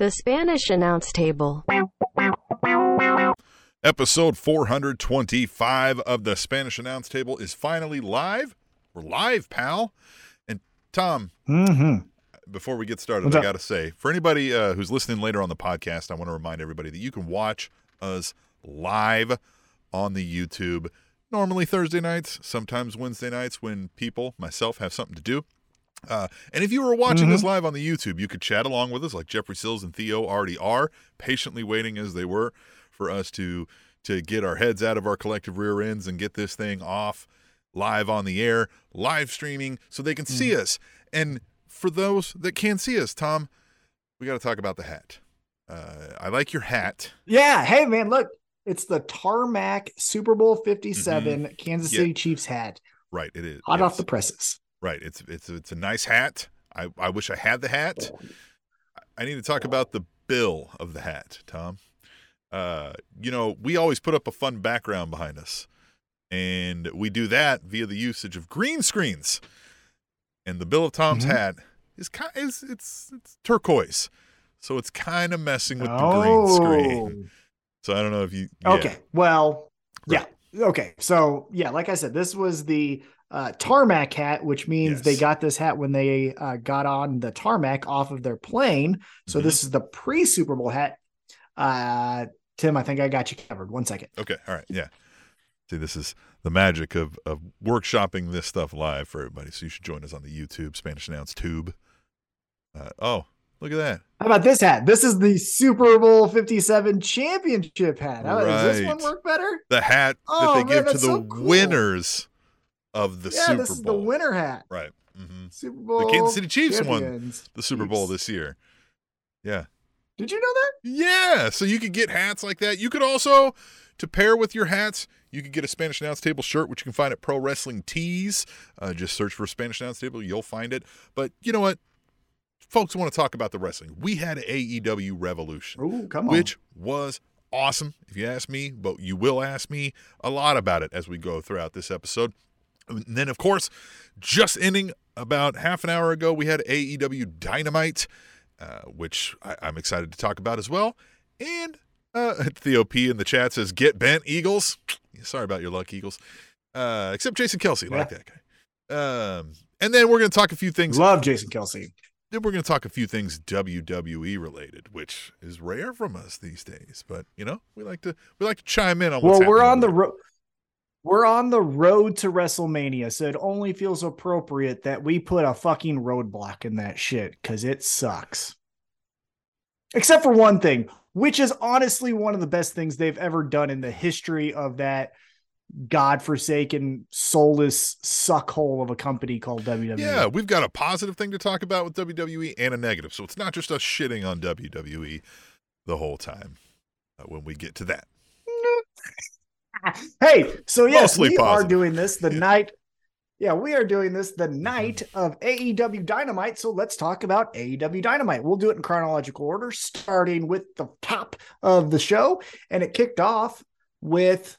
The Spanish announce table. Episode 425 of the Spanish Announce Table is finally live. We're live, pal. And Tom, Mm-hmm. before we get started, What's I got to say, for anybody uh, who's listening later on the podcast, I want to remind everybody that you can watch us live on the YouTube. Normally Thursday nights, sometimes Wednesday nights when people, myself, have something to do. Uh, and if you were watching Mm-hmm. this live on the YouTube, you could chat along with us like Jeffrey Sills and Theo already are, patiently waiting as they were for us to to get our heads out of our collective rear ends and get this thing off live on the air, live streaming, so they can see Mm-hmm. us. And for those that can't see us, Tom, we got to talk about the hat. Uh, I like your hat. Yeah. Hey, man, look, it's the Tarmac Super Bowl 57 Kansas Yeah. City Chiefs hat, Right, it is. hot Yes. off the presses. Right, it's it's it's a nice hat. I I wish I had the hat. I need to talk about the bill of the hat, Tom. Uh, you know, we always put up a fun background behind us, and we do that via the usage of green screens. And the bill of Tom's Mhm. hat is kind is it's it's turquoise, so it's kind of messing with the green screen. So I don't know if you yeah. Oh. Okay. Well, Right. yeah. Okay. So, yeah, like I said, this was the uh, tarmac hat, which means they got this hat when they uh, got on the tarmac off of their plane. So, Mhm. this is the pre Super Bowl hat. Uh, Tim, I think I got you covered. One second. Okay. All right. Yeah. See, this is the magic of of workshopping this stuff live for everybody. So you should join us on the YouTube Spanish Announce Tube. Uh, oh, look at that. How about this hat? This is the Super Bowl 57 championship hat. How, Does this one work better? The hat Oh, that they man, give to the so cool. winners of the yeah, Super this is Bowl. the winner hat. Right. Mm-hmm. Super Bowl. The Kansas City Chiefs won. The Super Bowl this year. Yeah. Did you know that? Yeah. So you could get hats like that. You could also, to pair with your hats, you could get a Spanish Announce Table shirt, which you can find at Pro Wrestling Tees. Uh, just search for Spanish Announce Table, you'll find it. But you know what? Folks want to talk about the wrestling. We had AEW Revolution, Oh, come on. which was awesome, if you ask me, but you will ask me a lot about it as we go throughout this episode. And then, of course, just ending about half an hour ago, we had AEW Dynamite, uh, which I, I'm excited to talk about as well. And uh, Theo P in the chat says, "Get bent, Eagles." Sorry about your luck, Eagles. Uh, except Jason Kelce, like that guy. Um, and then we're going to talk a few things. Love Jason Kelce. Then we're going to talk a few things WWE related, which is rare from us these days. But you know, we like to we like to chime in on. What's Well, we're on the road. We're on the road to WrestleMania, so it only feels appropriate that we put a fucking roadblock in that shit because it sucks. Except for one thing, which is honestly one of the best things they've ever done in the history of that godforsaken, soulless suckhole of a company called. WWE. Yeah, we've got a positive thing to talk about with WWE and a negative. So it's not just us shitting on WWE the whole time uh, when we get to that. Hey, so yes, Mostly we are doing this the Yeah. night. Yeah, we are doing this the night of AEW Dynamite. So let's talk about AEW Dynamite. We'll do it in chronological order, starting with the top of the show. And it kicked off with,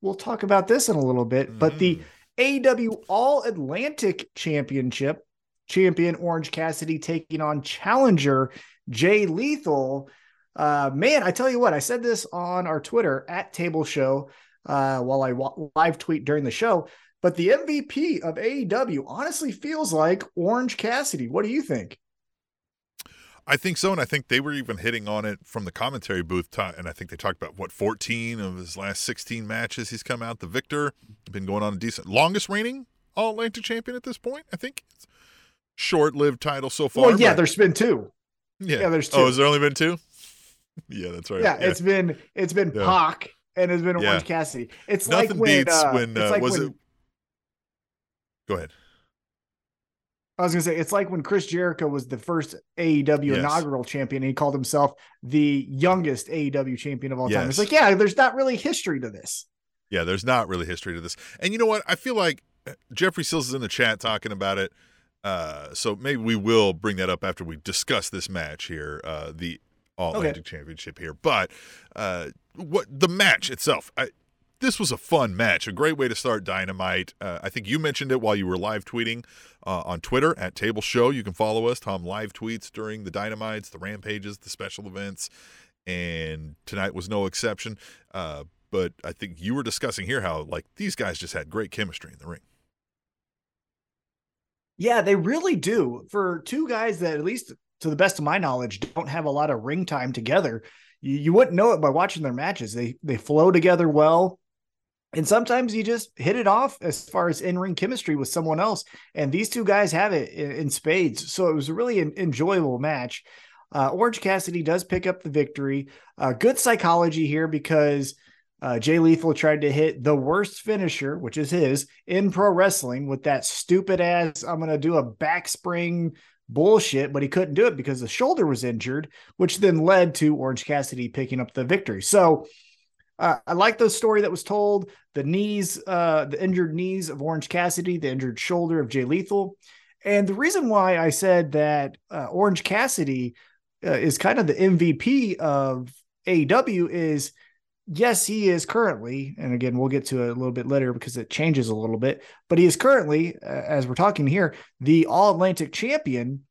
we'll talk about this in a little bit, but the Mm. AEW All Atlantic Championship champion Orange Cassidy taking on challenger Jay Lethal. Uh, man, I tell you what, I said this on our Twitter at Table Show uh, while I live tweet during the show. But the MVP of AEW honestly feels like Orange Cassidy. What do you think? I think so, and I think they were even hitting on it from the commentary booth. ta- And I think they talked about what 14 of his last 16 matches he's come out the victor. Been going on a decent, longest reigning All Atlantic champion at this point. I think short-lived title so far. well, yeah, but- there's been two. yeah. yeah, there's Oh, two. has there only been two? yeah, that's right. Yeah, it's been it's been Yeah. Pac and it's been Yeah. Orange Cassidy. It's Nothing like when beats uh, when, it's uh, like was when, it- Go ahead. I was gonna say it's like when Chris Jericho was the first AEW Yes. inaugural champion. And he called himself the youngest AEW champion of all time. It's like, yeah, there's not really history to this. Yeah, there's not really history to this. And you know what? I feel like uh, Jeffrey Sills is in the chat talking about it. Uh, so maybe we will bring that up after we discuss this match here, uh, the All Okay. Atlantic Championship here. But uh, what the match itself, I, this was a fun match, a great way to start Dynamite. Uh, I think you mentioned it while you were live tweeting uh, on Twitter at Table Show. You can follow us. Tom live tweets during the Dynamites, the Rampages, the special events, and tonight was no exception. Uh, but I think you were discussing here how like these guys just had great chemistry in the ring. Yeah, they really do. For two guys that, at least to the best of my knowledge, don't have a lot of ring time together, you, you wouldn't know it by watching their matches. They they flow together well. And sometimes you just hit it off as far as in ring chemistry with someone else. And these two guys have it in, in spades. So it was a really an enjoyable match. Uh, Orange Cassidy does pick up the victory. Uh, good psychology here because uh, Jay Lethal tried to hit the worst finisher, which is his, in pro wrestling with that stupid ass, I'm going to do a back spring bullshit, but he couldn't do it because the shoulder was injured, which then led to Orange Cassidy picking up the victory. So uh, I like the story that was told the knees, uh, the injured knees of Orange Cassidy, the injured shoulder of Jay Lethal. And the reason why I said that uh, Orange Cassidy uh, is kind of the MVP of AEW is yes, he is currently, and again, we'll get to it a little bit later because it changes a little bit, but he is currently, uh, as we're talking here, the All Atlantic champion.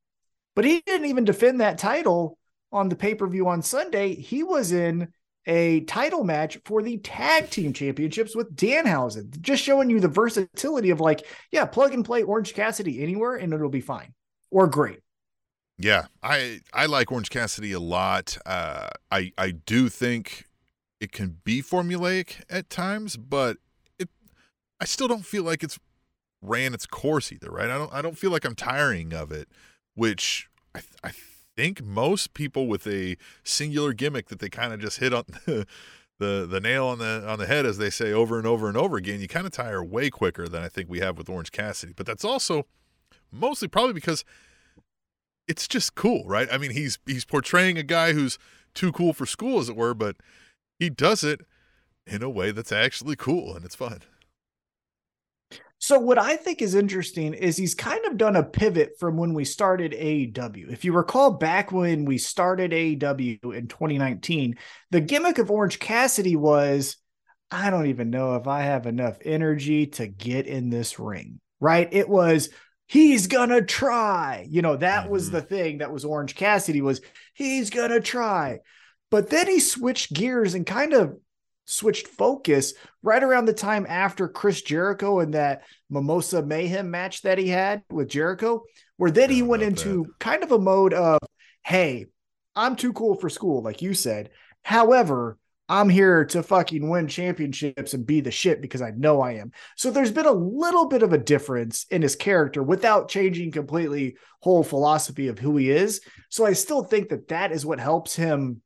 But he didn't even defend that title on the pay per view on Sunday. He was in a title match for the tag team championships with Danhausen, just showing you the versatility of like, yeah, plug and play Orange Cassidy anywhere and it'll be fine or great. Yeah, I I like Orange Cassidy a lot. Uh, I I do think it can be formulaic at times, but it I still don't feel like it's ran its course either, right? I don't I don't feel like I'm tiring of it, which I I think most people with a singular gimmick that they kind of just hit on the, the the nail on the on the head as they say over and over and over again, you kind of tire way quicker than I think we have with Orange Cassidy. But that's also mostly probably because it's just cool, right? I mean, he's he's portraying a guy who's too cool for school as it were, but he does it in a way that's actually cool and it's fun. So what I think is interesting is he's kind of done a pivot from when we started AEW. If you recall back when we started AEW in 2019, the gimmick of Orange Cassidy was I don't even know if I have enough energy to get in this ring. Right? It was he's gonna try. You know, that mm-hmm. was the thing that was Orange Cassidy was he's gonna try. But then he switched gears and kind of switched focus right around the time after Chris Jericho and that Mimosa Mayhem match that he had with Jericho, where then he went into that. kind of a mode of, hey, I'm too cool for school, like you said. However, I'm here to fucking win championships and be the shit because I know I am. So there's been a little bit of a difference in his character without changing completely whole philosophy of who he is. So I still think that that is what helps him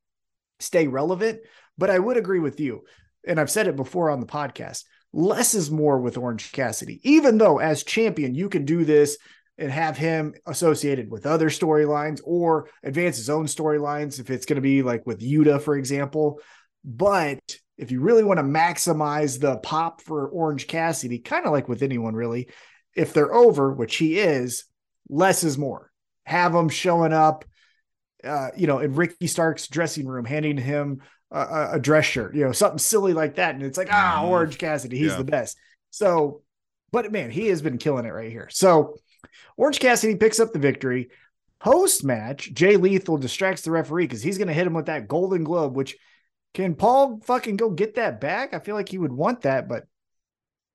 stay relevant. But I would agree with you. And I've said it before on the podcast less is more with Orange Cassidy, even though as champion, you can do this and have him associated with other storylines or advance his own storylines if it's going to be like with Yuta, for example. But if you really want to maximize the pop for Orange Cassidy, kind of like with anyone really, if they're over, which he is, less is more. Have them showing up uh, you know, in Ricky Stark's dressing room, handing him a, a, dress shirt, you know, something silly like that. And it's like, ah, mm-hmm. Orange Cassidy, he's yeah. the best. So, but man, he has been killing it right here. So, Orange Cassidy picks up the victory. Post match, Jay Lethal distracts the referee because he's going to hit him with that golden globe, which can Paul fucking go get that back? I feel like he would want that, but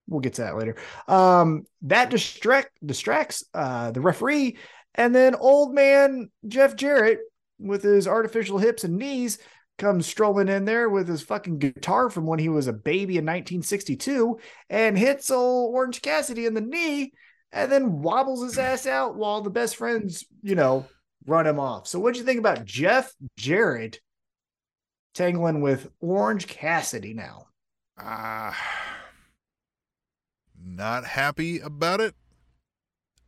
we'll get to that later. Um, that distract distracts uh, the referee, and then old man Jeff Jarrett with his artificial hips and knees comes strolling in there with his fucking guitar from when he was a baby in 1962 and hits old Orange Cassidy in the knee and then wobbles his ass out while the best friends, you know, run him off. So what'd you think about Jeff Jarrett tangling with Orange Cassidy now? Ah, uh, not happy about it.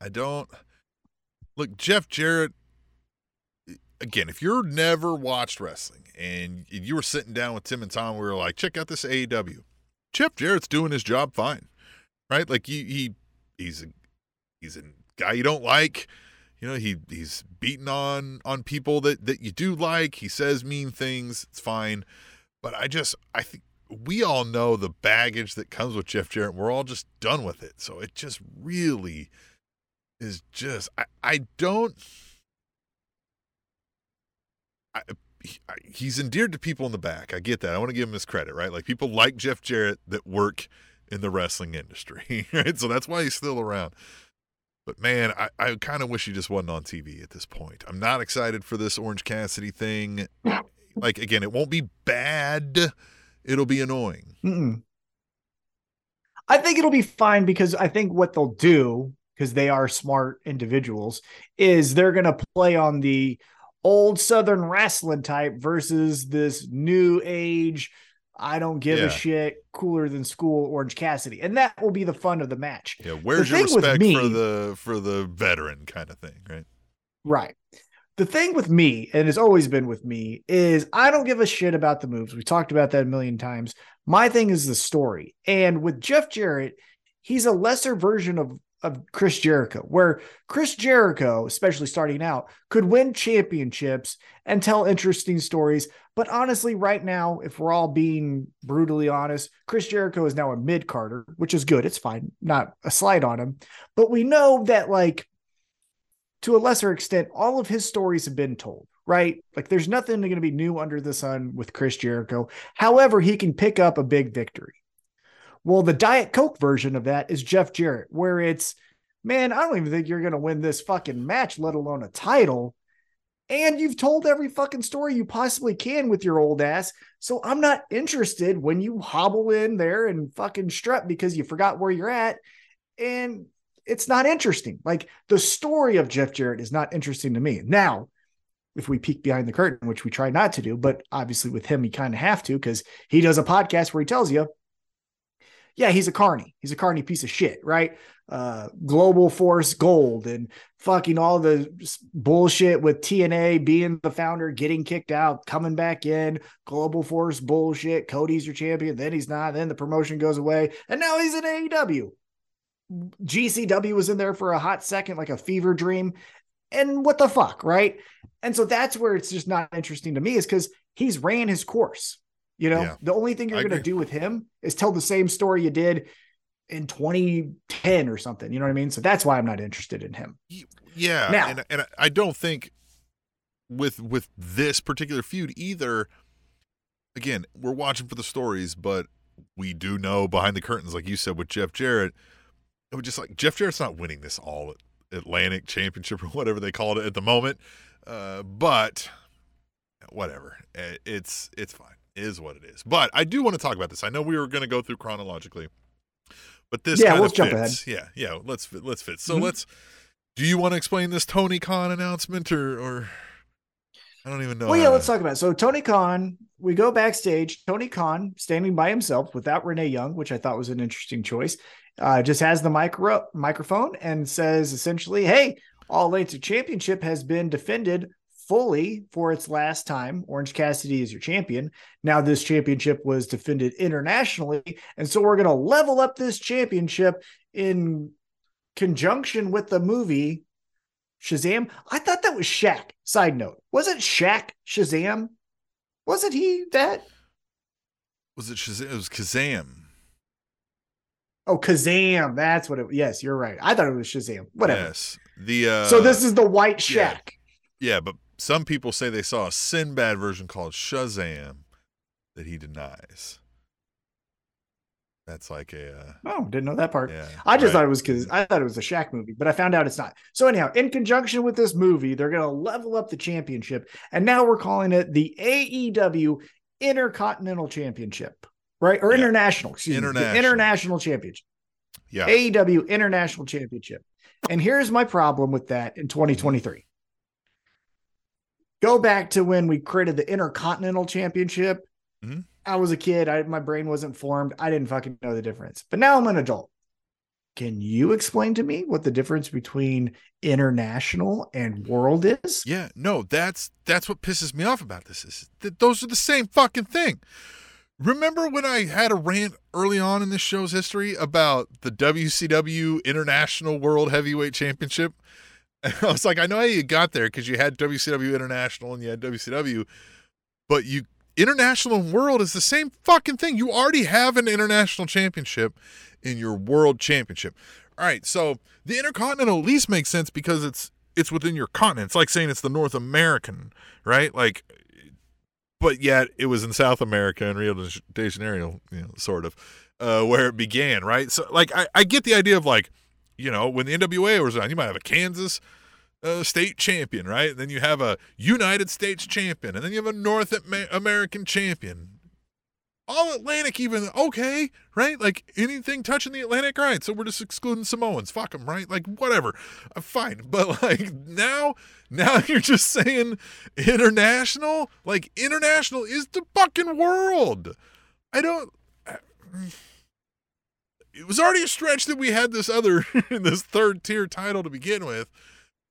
I don't look Jeff Jarrett again, if you're never watched wrestling and you were sitting down with Tim and Tom, we were like, check out this AEW. Jeff Jarrett's doing his job fine, right? Like he he he's a he's a guy you don't like. You know, he he's beating on on people that that you do like. He says mean things. It's fine, but I just I think we all know the baggage that comes with Jeff Jarrett. We're all just done with it. So it just really is just I, I don't I, he's endeared to people in the back. I get that. I want to give him his credit, right? Like people like Jeff Jarrett that work in the wrestling industry, right? So that's why he's still around. But man, I, I kind of wish he just wasn't on TV at this point. I'm not excited for this Orange Cassidy thing. Like again, it won't be bad. It'll be annoying. Mm-mm. I think it'll be fine because I think what they'll do, because they are smart individuals, is they're going to play on the old Southern wrestling type versus this new age. I don't give Yeah. a shit. Cooler than school, Orange Cassidy, and that will be the fun of the match. Yeah, where's The your respect me- for the for the veteran kind of thing, right? Right. The thing with me, and it's always been with me, is I don't give a shit about the moves. We talked about that a million times. My thing is the story. And with Jeff Jarrett, he's a lesser version of, of Chris Jericho, where Chris Jericho, especially starting out, could win championships and tell interesting stories. But honestly, right now, if we're all being brutally honest, Chris Jericho is now a mid carder, which is good. It's fine, not a slight on him. But we know that, like, to a lesser extent, all of his stories have been told, right? Like there's nothing going to be new under the sun with Chris Jericho. However, he can pick up a big victory. Well, the Diet Coke version of that is Jeff Jarrett, where it's, man, I don't even think you're going to win this fucking match, let alone a title. And you've told every fucking story you possibly can with your old ass. So I'm not interested when you hobble in there and fucking strut because you forgot where you're at. And it's not interesting. Like the story of Jeff Jarrett is not interesting to me. Now, if we peek behind the curtain, which we try not to do, but obviously with him, you kind of have to because he does a podcast where he tells you, yeah, he's a carny. He's a carny piece of shit, right? Uh, Global Force Gold and fucking all the bullshit with TNA being the founder, getting kicked out, coming back in, Global Force bullshit. Cody's your champion, then he's not. Then the promotion goes away, and now he's in AEW. GCW was in there for a hot second, like a fever dream. And what the fuck, right? And so that's where it's just not interesting to me, is because he's ran his course. You know, Yeah. the only thing you're going to do with him is tell the same story you did in 2010 or something. You know what I mean? So that's why I'm not interested in him. Yeah, Now- and and I don't think with with this particular feud either. Again, we're watching for the stories, but we do know behind the curtains, like you said with Jeff Jarrett, it was just like Jeff Jarrett's not winning this all Atlantic Championship or whatever they called it at the moment. Uh, but whatever, Eh, it's it's fine. Is what it is. But I do want to talk about this. I know we were going to go through chronologically, but this Yeah, kind let's of jump fits. Yeah, yeah. Let's let's fit. So Mhm. let's. Do you want to explain this Tony Khan announcement or or I don't even know. Well, yeah, how let's talk about it. So Tony Khan, we go backstage. Tony Khan standing by himself without Renee Young, which I thought was an interesting choice. Uh, just has the micro microphone and says essentially, "Hey, All Atlantic Championship has been defended fully for its last time. Orange Cassidy is your champion. Now this championship was defended internationally, and so we're going to level up this championship in conjunction with the movie Shazam. I thought that was Shaq. Side note, wasn't Shaq Shazam? Wasn't he that? Was it Shazam? It was Kazam. Oh, Kazam. That's what it. Yes, you're right. I thought it was Shazam. Whatever. Yes. The uh, so this is the white Shaq. yeah. yeah, but some people say they saw a Sinbad version called Shazam that he denies. That's like a uh, Oh, didn't know that part. yeah. I just right. thought it was because I thought it was a Shaq movie, but I found out it's not. So anyhow, in conjunction with this movie, they're going to level up the championship, and now we're calling it the AEW Intercontinental Championship, right? Or Yeah. international, excuse me, the International. international championship. yeah. AEW International Championship. And here's my problem with that in 2023. Go back to when we created the Intercontinental Championship. Mhm. I was a kid. I, my brain wasn't formed. I didn't fucking know the difference. But now I'm an adult. Can you explain to me what the difference between international and world is? Yeah, no, that's that's what pisses me off about this is that those are the same fucking thing. Remember when I had a rant early on in this show's history about the WCW International World Heavyweight Championship? I was like, I know how you got there because you had WCW International and you had WCW, but you international and world is the same fucking thing. You already have an international championship in your world championship. All right, so the intercontinental at least makes sense because it's it's within your continent. It's like saying it's the North American, right? Like, but yet it was in South America and Rio de Janeiro, you know, sort of, uh, where it began, right? So, like, I, I get the idea of like, you know, when the NWA was on, you might have a Kansas uh, state champion, right? And then you have a United States champion, and then you have a North American champion, all Atlantic, even okay, right? Like anything touching the Atlantic, right? So we're just excluding Samoans. Fuck them, right? Like whatever, uh, fine. But like now, now you're just saying international. Like international is the fucking world. I don't. Uh, it was already a stretch that we had this other, this third tier title to begin with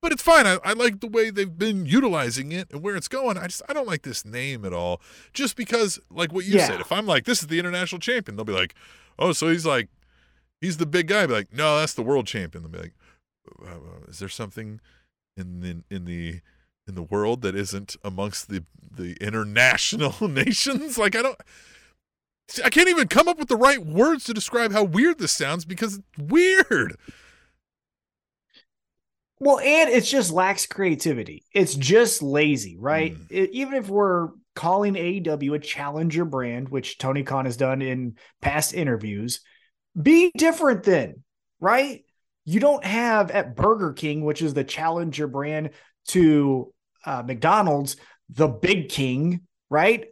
but it's fine. I, I like the way they've been utilizing it and where it's going. I just I don't like this name at all. Just because, like what you Yeah. said, if I'm like, this is the international champion, they'll be like, oh, so he's like, he's the big guy. I'll be like, no, that's the world champion. They'll be like, uh, is there something in the in the in the world that isn't amongst the the international nations? Like I don't. I can't even come up with the right words to describe how weird this sounds because it's weird. Well, and it's just lacks creativity. It's just lazy, right? Mm. It- even if we're calling AEW a challenger brand, which Tony Khan has done in past interviews, be different then, right? You don't have at Burger King, which is the challenger brand to uh, McDonald's, the Big King, right?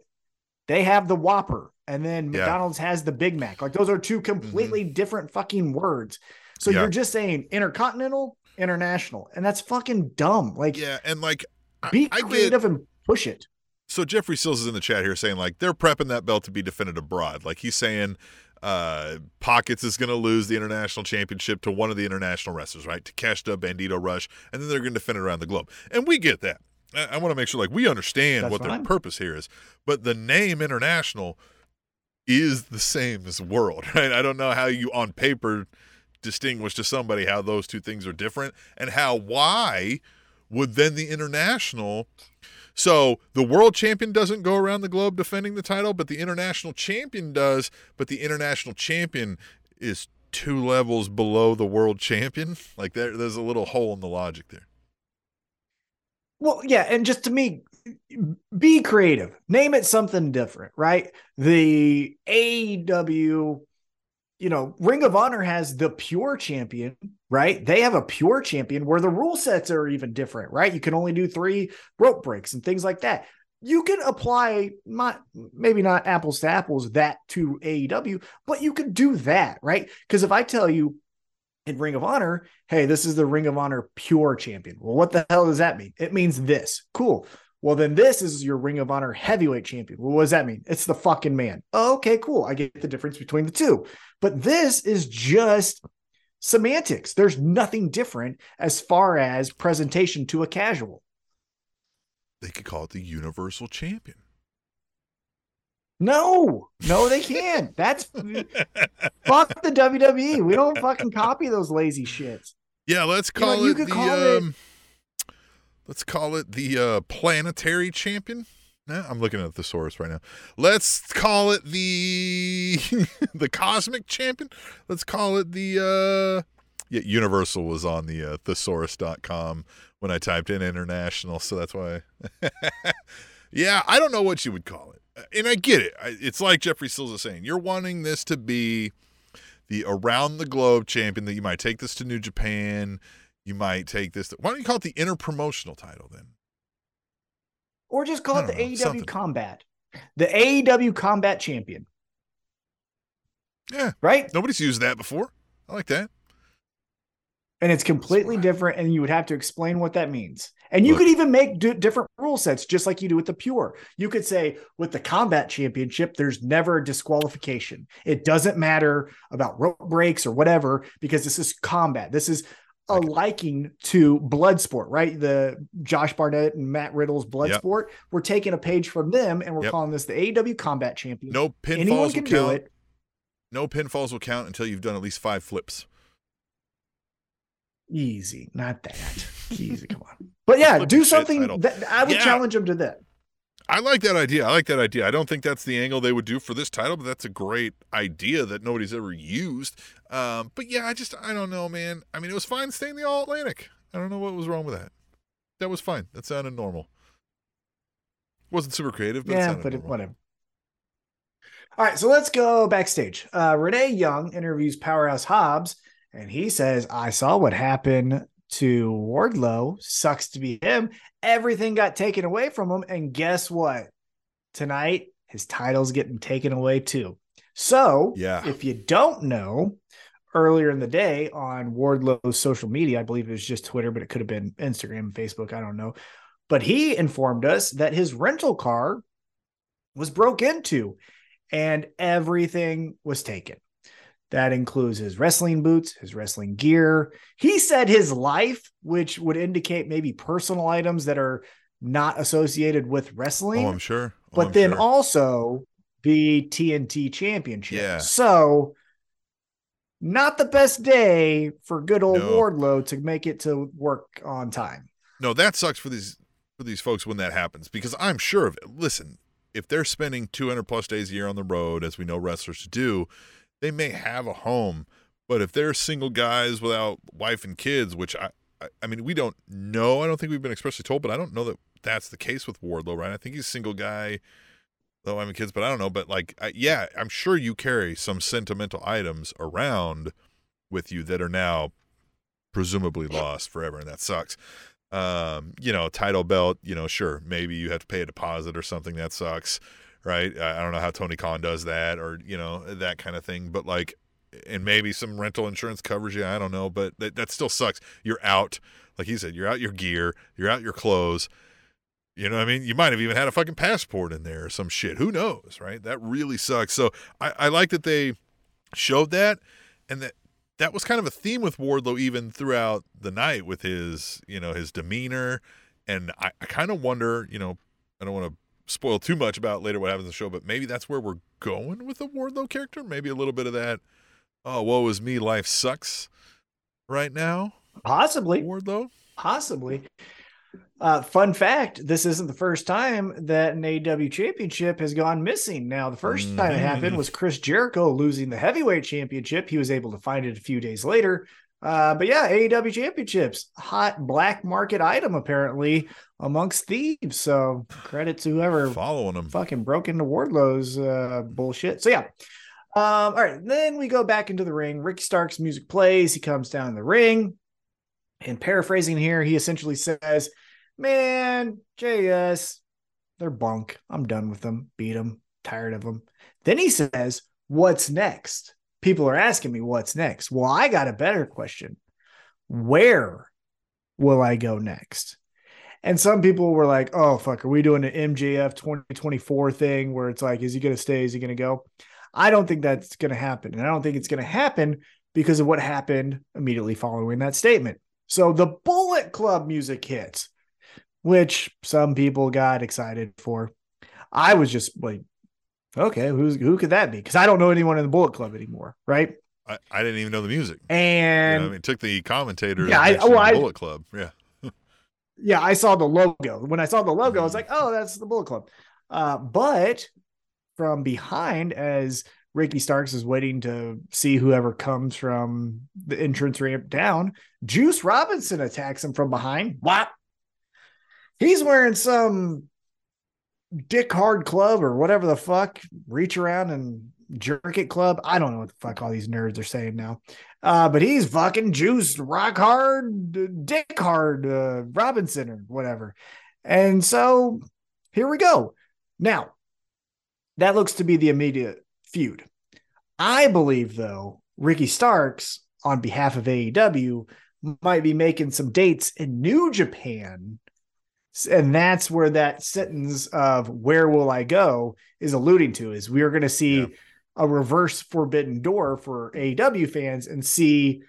They have the Whopper, and then Yeah. Mm-hmm. McDonald's has the Big Mac. Like those are two completely different fucking words. So Yeah. you're just saying intercontinental, international, and that's fucking dumb. Like, Yeah, and like I- be I get- creative and push it. So Jeffrey Sills is in the chat here saying like they're prepping that belt to be defended abroad. Like he's saying uh Pockets is going to lose the international championship to one of the international wrestlers, right? To Takeshita, Bandito, Rush, and then they're going to defend it around the globe. And we get that. I, I want to make sure like we understand That's what their purpose here is. But the name international is the same as world, right? I don't know how you on paper distinguish to somebody how those two things are different and how why would then the international so the world champion doesn't go around the globe defending the title, but the international champion does. But the international champion is two levels below the world champion. Like there, there's a little hole in the logic there. Well, yeah, and just to me, be creative. Name it something different, right? The AEW, you know, Ring of Honor has the pure champion, right? They have a pure champion where the rule sets are even different, right? You can only do three rope breaks and things like that. You can apply not maybe not apples to apples that to AEW, but you could do that, right? Because if I tell you in Ring of Honor, hey, this is the Ring of Honor pure champion. Well, what the hell does that mean? It means this. Cool. Well, then this is your Ring of Honor heavyweight champion. Well, what does that mean? It's the fucking man. Oh, okay, cool. I get the difference between the two. But this is just semantics. There's nothing different as far as presentation to a casual. They could call it the universal champion. No, no, they can't. That's fuck the WWE. We don't fucking copy those lazy shits. Yeah, let's You know, call you could the call it- um, let's call it the uh, planetary champion. Nah, I'm looking at the thesaurus right now. Let's call it the the cosmic champion. Let's call it the uh yeah, Universal was on the uh, thesaurus.com when I typed in international, so that's why. yeah, I don't know what you would call it. And I get it. It's like Jeffrey Sills is saying. You're wanting this to be the around the globe champion that you might take this to New Japan. You might take this. Why don't you call it the interpromotional title then? Or just call it the know, AEW something. Combat. The AEW Combat Champion. Yeah. Right? Nobody's used that before. I like that. And it's completely different, and you would have to explain what that means. And you Look. could even make d- different rule sets, just like you do with the pure. You could say with the combat championship, there's never a disqualification. It doesn't matter about rope breaks or whatever, because this is combat. This is a liking to blood sport, right? The Josh Barnett and Matt Riddle's blood Yep. sport. We're taking a page from them, and we're Yep. calling this the AEW Combat Champion. No Anyone pinfalls will can do count. it. No pinfalls will count until you've done at least five flips. Easy, not that. Easy, come on. But yeah, do something that I would Yeah. challenge them to that. I like that idea. I like that idea. I don't think that's the angle they would do for this title, but that's a great idea that nobody's ever used. Um, but yeah, I just I don't know, man. I mean, it was fine staying the All Atlantic. I don't know what was wrong with that. That was fine. That sounded normal. Wasn't super creative, but yeah, sounded but it, whatever. All right, so let's go backstage. Uh, Renee Young interviews Powerhouse Hobbs, and he says, "I saw what happened to Wardlow. Sucks to be him. Everything got taken away from him, and guess what? Tonight, his title's getting taken away too. So, Yeah. if you don't know, earlier in the day on Wardlow's social media, I believe it was just Twitter, but it could have been Instagram, Facebook, I don't know. But he informed us that his rental car was broke into and everything was taken. That includes his wrestling boots, his wrestling gear. He said his life, which would indicate maybe personal items that are not associated with wrestling Oh, I'm sure. Oh, but I'm then sure. also the TNT championship. Yeah. So not the best day for good old No. Wardlow to make it to work on time. No, that sucks for these for these folks when that happens because I'm sure of it. Listen, if they're spending 200 plus days a year on the road, as we know wrestlers do, they may have a home. But if they're single guys without wife and kids, which I, I, I mean, we don't know. I don't think we've been expressly told, but I don't know that that's the case with Wardlow, right? I think he's single guy, though having kids, but I don't know. But like, I, yeah, I'm sure you carry some sentimental items around with you that are now presumably lost forever, and that sucks um, you know, title belt, you know, sure, maybe you have to pay a deposit or something. That sucks, right? I don't know how Tony Khan does that or, you know, that kind of thing. But like, and maybe some rental insurance covers you. I don't know, but that, that still sucks. You're out, like he said, you're out your gear, you're out your clothes. You know what I mean? You might have even had a fucking passport in there or some shit. Who knows, right? That really sucks. So I, I like that they showed that and that that was kind of a theme with Wardlow even throughout the night with his, you know, his demeanor. And I, I kind of wonder, you know, I don't want to spoil too much about later what happens in the show, but maybe that's where we're going with the Wardlow character. Maybe a little bit of that, oh, woe is me, life sucks right now. Possibly, Wardlow. possibly. Uh, fun fact: This isn't the first time that an AW championship has gone missing. Now, the 1st time it happened was Chris Jericho losing the heavyweight championship. He was able to find it a few days later. Uh, but yeah, AEW championships, hot black market item apparently amongst thieves. So credit to whoever Following them fucking broke into Wardlow's uh, bullshit. So yeah. Um, all right, then we go back into the ring. Ricky Stark's music plays. He comes down the ring. And paraphrasing here, he essentially says, Man, JS, they're bunk. I'm done with them. Beat them. Tired of them. Then he says, What's next? People are asking me what's next. Well, I got a better question. Where will I go next? And some people were like, oh, fuck, are we doing an MJF 2024 thing where it's like, is he going to stay? Is he going to go? I don't think that's going to happen. And I don't think it's going to happen because of what happened immediately following that statement. So the Bullet Club music hits, which some people got excited for. I was just like, okay, who's who could that be? Because I don't know anyone in the Bullet Club anymore, right? I, I didn't even know the music. You And know, I mean, it took the commentator. Yeah, I- well, I- Bullet Club. Yeah. yeah, I saw the logo. When I saw the logo, I was like, oh, that's the Bullet Club. Uh, but from behind, as Ricky Starks is waiting to see whoever comes from the entrance ramp down, Juice Robinson attacks him from behind. What? He's wearing some dick hard club or whatever the fuck, reach around and jerk it club. I don't know what the fuck all these nerds are saying now. Uh, but he's fucking juiced, rock hard, dick hard, uh, Robinson or whatever. And so here we go. Now, that looks to be the immediate feud. I believe, though, Ricky Starks, on behalf of AEW, might be making some dates in New Japan. And that's where that sentence of where will I go is alluding to is we are going to see Yeah. a reverse forbidden door for aw fans and see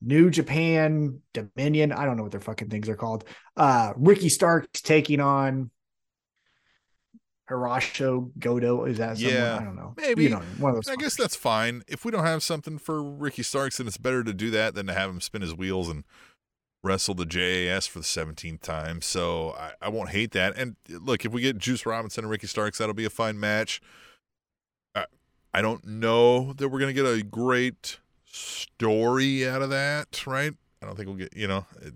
New Japan, Dominion, I don't know what their fucking things are called. Uh Ricky Starks taking on Hirooki Goto. Is that someone? Yeah, I don't know. maybe. you know, one of those. I guess that's fine. If we don't have something for Ricky Starks, then it's better to do that than to have him spin his wheels and wrestle the JAS for the 17th time, so I, I won't hate that. And look, if we get Juice Robinson and Ricky Starks, that'll be a fine match. I, I don't know that we're gonna get a great story out of that, right? I don't think we'll get, you know, it,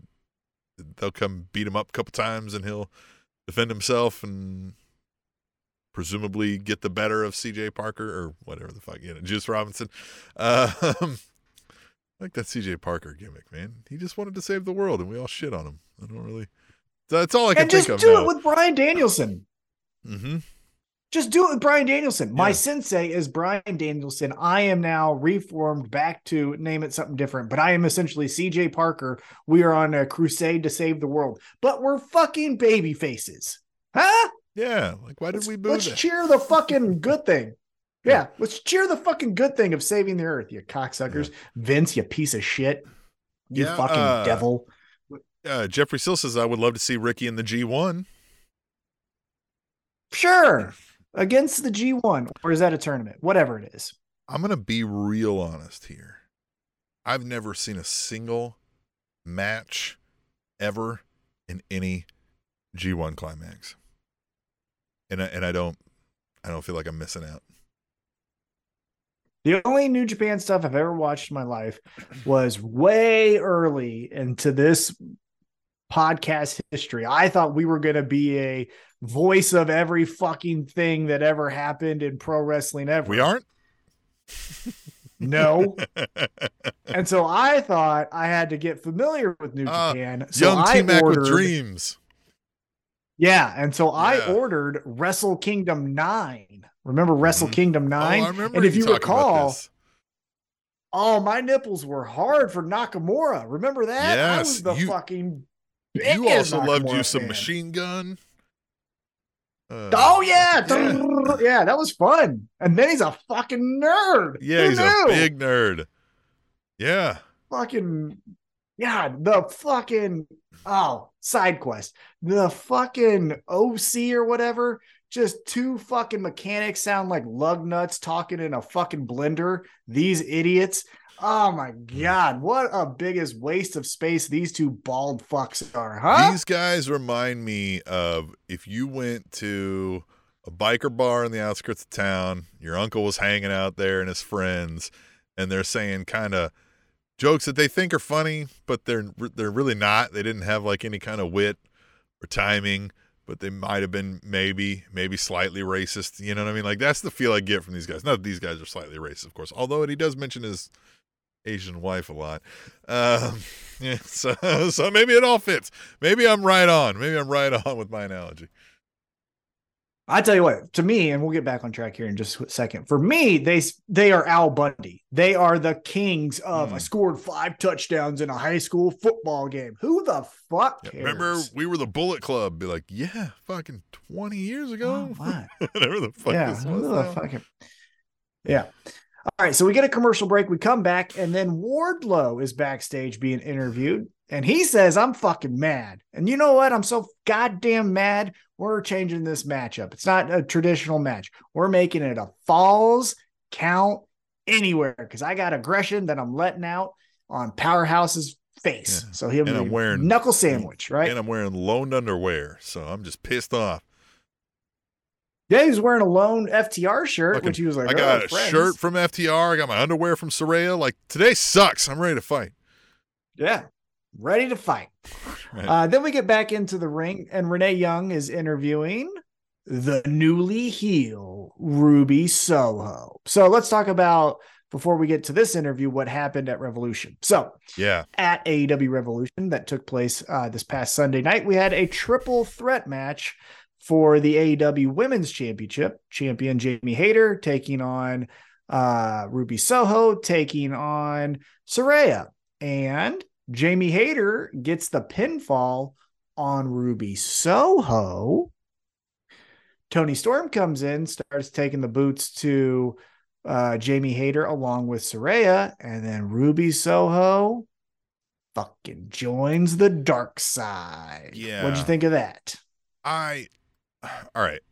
they'll come beat him up a couple times and he'll defend himself and presumably get the better of CJ Parker or whatever the fuck, you know, Juice Robinson. I um, like that CJ Parker gimmick, man. He just wanted to save the world and we all shit on him. I don't really. That's all I can and think just do now. it with Bryan Danielson. mm-hmm. Just do it with Bryan Danielson. My Yeah. sensei is Bryan Danielson. I am now reformed back to name it something different, but I am essentially CJ Parker. We are on a crusade to save the world, but we're fucking baby faces. Huh? Yeah. Like, why did Let's, we boo let's that? cheer the fucking good thing. Yeah, let's cheer the fucking good thing of saving the earth, you cocksuckers. Vince, you piece of shit. You Yeah, fucking uh, devil. Uh, Jeffrey Sill says, I would love to see Ricky in the G1. Sure. Against the G1, or is that a tournament? Whatever it is. I'm going to be real honest here. I've never seen a single match ever in any G1 climax. And I, and I don't I don't feel like I'm missing out. The only New Japan stuff I've ever watched in my life was way early into this podcast history. I thought we were going to be a voice of every fucking thing that ever happened in pro wrestling ever. We aren't? No. and so I thought I had to get familiar with New Ah, Japan. So Young T Mac with dreams. Yeah. And so I ordered Wrestle Kingdom 9. Remember Wrestle Mhm. Kingdom 9? Oh, and if you about recall. Oh, my nipples were hard for Nakamura. Remember that? I Yes, was the you- fucking. you also loved you Nakamura some machine gun. Uh, Oh yeah. yeah. yeah, that was fun. And then he's a fucking nerd. Yeah, Who he's knew? a big nerd. Yeah. fucking yeah, the fucking oh side quest. The fucking OC or whatever. Just two fucking mechanics sound like lug nuts talking in a fucking blender. These idiots. Oh my god, what a biggest waste of space these two bald fucks are, huh? These guys remind me of if you went to a biker bar in the outskirts of town, your uncle was hanging out there and his friends, and they're saying kind of jokes that they think are funny, but they're they're really not. They didn't have like any kind of wit or timing, but they might have been maybe maybe slightly racist. You know what I mean? Like that's the feel I get from these guys. Not that these guys are slightly racist, of course. Although he does mention his Asian wife a lot. Um, yeah, so so maybe it all fits. Maybe I'm right on. Maybe I'm right on with my analogy. I tell you what, to me, and we'll get back on track here in just a second. For me, they they are Al Bundy. They are the kings of. Hmm. I scored five touchdowns in a high school football game. Who the fuck? Yeah, remember we were the Bullet Club. Be like, yeah, fucking 20 years ago. Oh, what? Whatever the fuck yeah, this who the fucking- yeah. All right, so we get a commercial break. We come back, and then Wardlow is backstage being interviewed, and he says, "I'm fucking mad." And you know what? I'm so goddamn mad. We're changing this matchup. It's not a traditional match. We're making it a falls count anywhere because I got aggression that I'm letting out on Powerhouse's face. Yeah, So he'll and I'm be wearing- knuckle sandwich, right? And I'm wearing loaned underwear, so I'm just pissed off. yeah, he was wearing a lone FTR shirt, Fucking- which he was like, I got "Oh, a friends." shirt from FTR. I got my underwear from Saraya. Like today sucks. I'm ready to fight. Yeah, ready to fight. Right. Uh, then we get back into the ring, and Renee Young is interviewing the newly heel Ruby Soho. So let's talk about before we get to this interview what happened at Revolution. So yeah. at AEW Revolution that took place uh, this past Sunday night, we had a triple threat match for the AEW Women's Championship. Champion Jamie Hayter taking on uh, Ruby Soho, taking on Saraya. And Jamie Hayter gets the pinfall on Ruby Soho. Toni Storm comes in, starts taking the boots to uh, Jamie Hayter along with Saraya, and then Ruby Soho fucking joins the dark side. Yeah. What'd you think of that? I all right.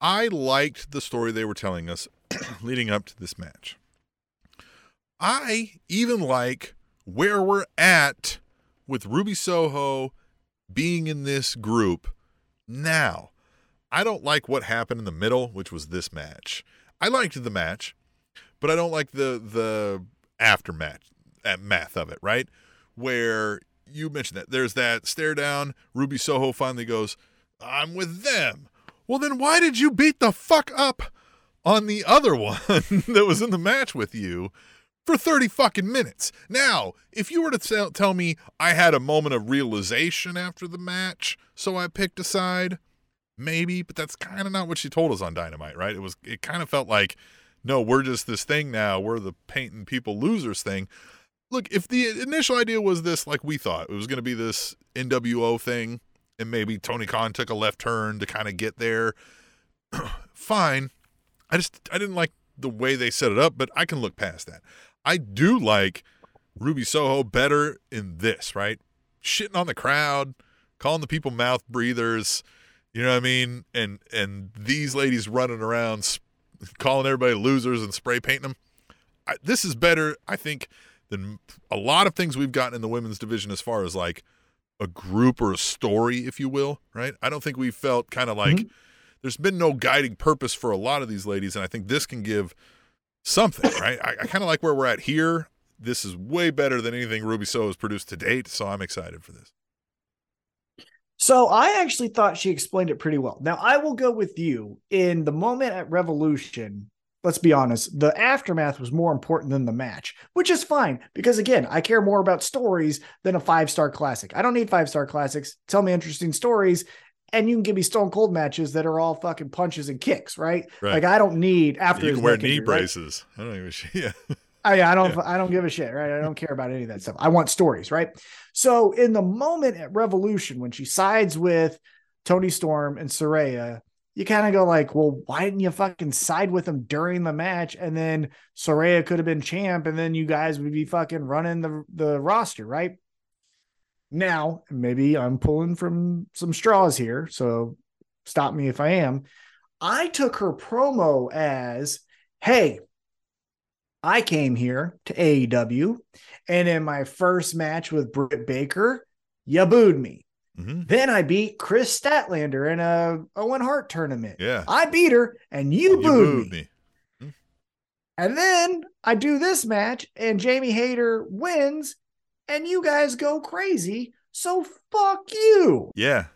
I liked the story they were telling us leading up to this match. I even like where we're at with Ruby Soho being in this group now, I don't like what happened in the middle, which was this match. I liked the match, but I don't like the the aftermath at math of it, right? Where you mentioned that there's that stare down. Ruby Soho finally goes, "I'm with them." Well, then why did you beat the fuck up on the other one that was in the match with you for 30 fucking minutes? Now, if you were to tell, me I had a moment of realization after the match, so I picked a side, maybe, but that's kind of not what she told us on Dynamite, right? It was it kind of felt like no, we're just this thing now. We're the painting people losers thing. Look, if the initial idea was this, like we thought, it was going to be this NWO thing, and maybe Tony Khan took a left turn to kind of get there, fine. I just, I didn't like the way they set it up, but I can look past that. I do like Ruby Soho better in this, right? Shitting on the crowd, calling the people mouth breathers, you know what I mean? And and these ladies running around calling everybody losers and spray painting them. I, this is better, I think, than a lot of things we've gotten in the women's division as far as like a group or a story, if you will, right? I don't think we felt kind of like mm-hmm. there's been no guiding purpose for a lot of these ladies, and I think this can give something, right? I, I kind of like where we're at here. This is way better than anything Ruby Soho has produced to date, so I'm excited for this. So I actually thought she explained it pretty well. Now I will go with you in the moment at Revolution. Let's be honest, the aftermath was more important than the match, which is fine because again, I care more about stories than a five star classic. I don't need five star classics. Tell me interesting stories and you can give me stone cold matches that are all fucking punches and kicks, right? right. Like I don't need after you can wear knee injury, braces. Right? I don't even yeah. Oh, I, I don't yeah. I don't give a shit, right? I don't care about any of that stuff. I want stories, right? So in the moment at Revolution when she sides with Toni Storm and Saraya, you kind of go like, well, why didn't you fucking side with them during the match? And then Saraya could have been champ, and then you guys would be fucking running the the roster, right? Now, maybe I'm pulling from some straws here, so stop me if I am. I took her promo as, hey, I came here to AEW, and in my first match with Britt Baker, you booed me. Mm-hmm. Then I beat Kris Statlander in a Owen Hart tournament. Yeah, I beat her, and you, you booed, booed, me. me. Mm-hmm. And then I do this match, and Jamie Hayter wins, and you guys go crazy. So fuck you. Yeah.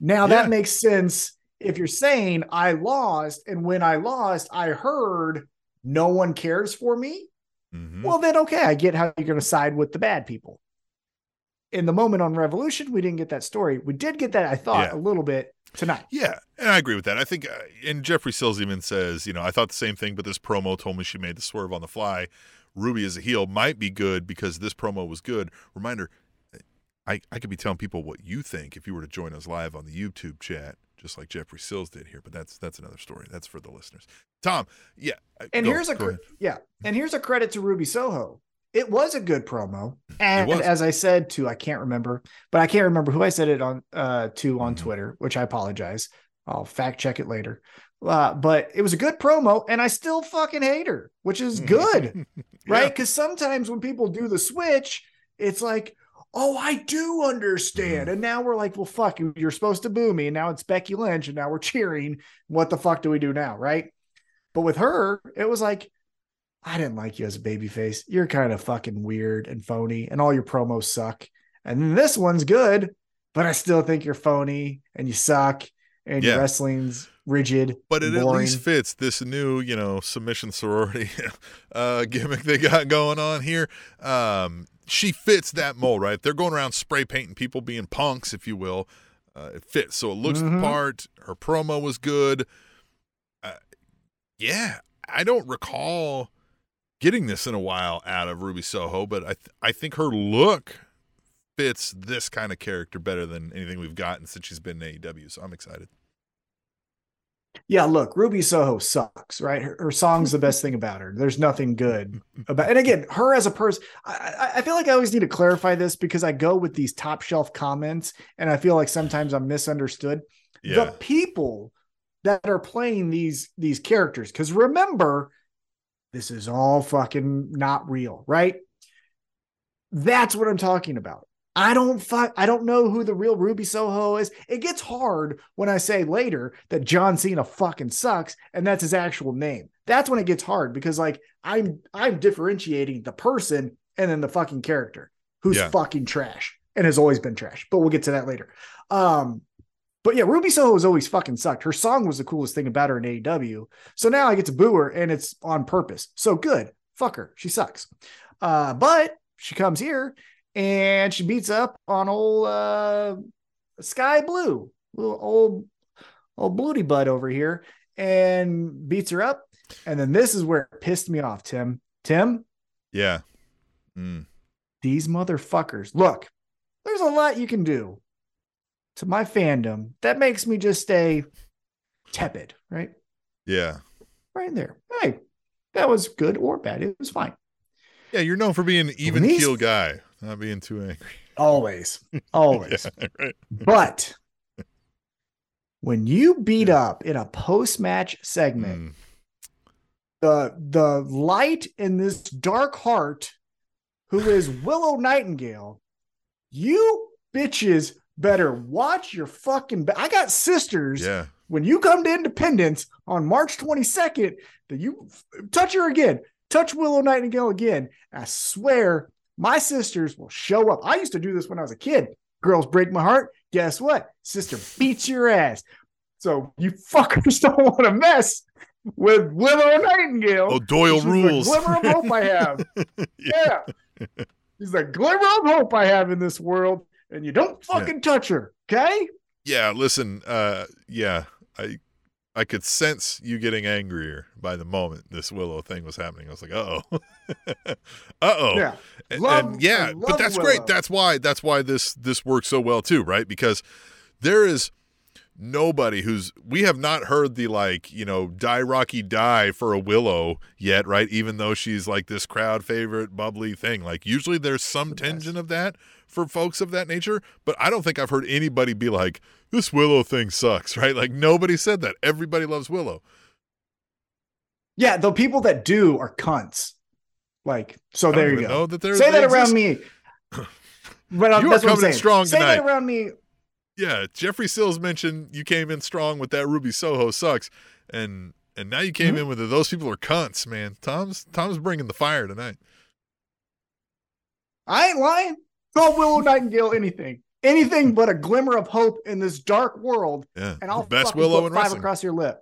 Now yeah. that makes sense if you're saying I lost, and when I lost, I heard no one cares for me, mm-hmm. well, then okay, I get how you're going to side with the bad people. In the moment on Revolution, we didn't get that story. We did get that, I thought, yeah. a little bit tonight. Yeah, and I agree with that. I think, uh, and Jeffrey Sills even says, you know, I thought the same thing, but this promo told me she made the swerve on the fly. Ruby as a heel might be good because this promo was good. Reminder, I, I could be telling people what you think if you were to join us live on the YouTube chat just like Jeffrey Sills did here. But that's that's another story. That's for the listeners. Tom, yeah. And go, here's a cr- yeah, and here's a credit to Ruby Soho. It was a good promo, and as I said to, I can't remember, but I can't remember who I said it on uh to on mm-hmm. Twitter, which I apologize. I'll fact check it later. Uh, but it was a good promo, and I still fucking hate her, which is good, right? Because sometimes when people do the switch, it's like, oh, I do understand. Mm-hmm. And now we're like, well, fuck, you, you're supposed to boo me. And now it's Becky Lynch. And now we're cheering. What the fuck do we do now? Right. But with her, it was like, I didn't like you as a baby face. You're kind of fucking weird and phony, and all your promos suck. And this one's good, but I still think you're phony and you suck and yeah. your wrestling's rigid. But it boring. at least fits this new, you know, submission sorority uh, gimmick they got going on here. Um, she fits that mold, right? They're going around spray painting people being punks, if you will, uh, it fits. So it looks mm-hmm. the part. Her promo was good. Uh, yeah, I don't recall getting this in a while out of Ruby Soho, but I th- I think her look fits this kind of character better than anything we've gotten since she's been in AEW. So I'm excited. Yeah, look, Ruby Soho sucks, right? Her, her song's the best thing about her. There's nothing good mm-hmm. about. And again, her as a person, I, I, feel like I always need to clarify this because I go with these top shelf comments, and I feel like sometimes I'm misunderstood. Yeah. The people that are playing these these characters, because remember, this is all fucking not real, right? That's what I'm talking about. I don't fuck. I don't know who the real Ruby Soho is. It gets hard when I say later that John Cena fucking sucks, and that's his actual name. That's when it gets hard because like I'm I'm differentiating the person and then the fucking character who's Yeah. fucking trash and has always been trash. But we'll get to that later. Um, but yeah, Ruby Soho has always fucking sucked. Her song was the coolest thing about her in AEW. So now I get to boo her and it's on purpose. So good. Fuck her. She sucks. Uh, but she comes here and she beats up on old uh Skye Blue, little old old Bluty Bud over here, and beats her up. And then this is where it pissed me off, Tim. Tim, Yeah. Mm. these motherfuckers. Look, there's a lot you can do to my fandom that makes me just stay tepid, right? Yeah. Right there. Hey, that was good or bad. It was fine. Yeah, you're known for being an even keel guy, not being too angry. Always. Always. Yeah, right. But when you beat up in a post-match segment, Mm. the the light in this dark heart, who is Willow Nightingale, you bitches better watch your fucking. Ba- I got sisters. Yeah. When you come to Independence on March 22nd, that you touch her again, touch Willow Nightingale again. I swear, my sisters will show up. I used to do this when I was a kid. Girls break my heart. Guess what? Sister beats your ass. So you fuckers don't want to mess with Willow Nightingale. Oh, Doyle She's the rules. glimmer of hope I have. yeah. He's the glimmer of hope I have in this world, and you don't fucking touch her. Okay? yeah listen uh yeah i i could sense you getting angrier by the moment this willow thing was happening. I was like uh-oh. Uh-oh. Yeah. and, Love- and yeah but that's Willow. great that's why that's why this this works so well too right? Because there is nobody who's we have not heard the like you know die rocky die for a willow yet right? Even though she's like this crowd favorite bubbly thing. Like usually there's some The tension of that for folks of that nature but i don't think i've heard anybody be like this willow thing sucks right like nobody said that everybody loves willow Yeah, the people that do are cunts. Like, so there you go. that Say that around me. But You are that's coming in strong Say tonight. that around me. yeah jeffrey sills mentioned you came in strong with that ruby soho sucks and and now you came Mhm. in with it. those people are cunts man tom's tom's bringing the fire tonight I ain't lying. Call Willow Nightingale anything. Anything but a glimmer of hope in this dark world, yeah and I'll the best willow in five wrestling across your lip.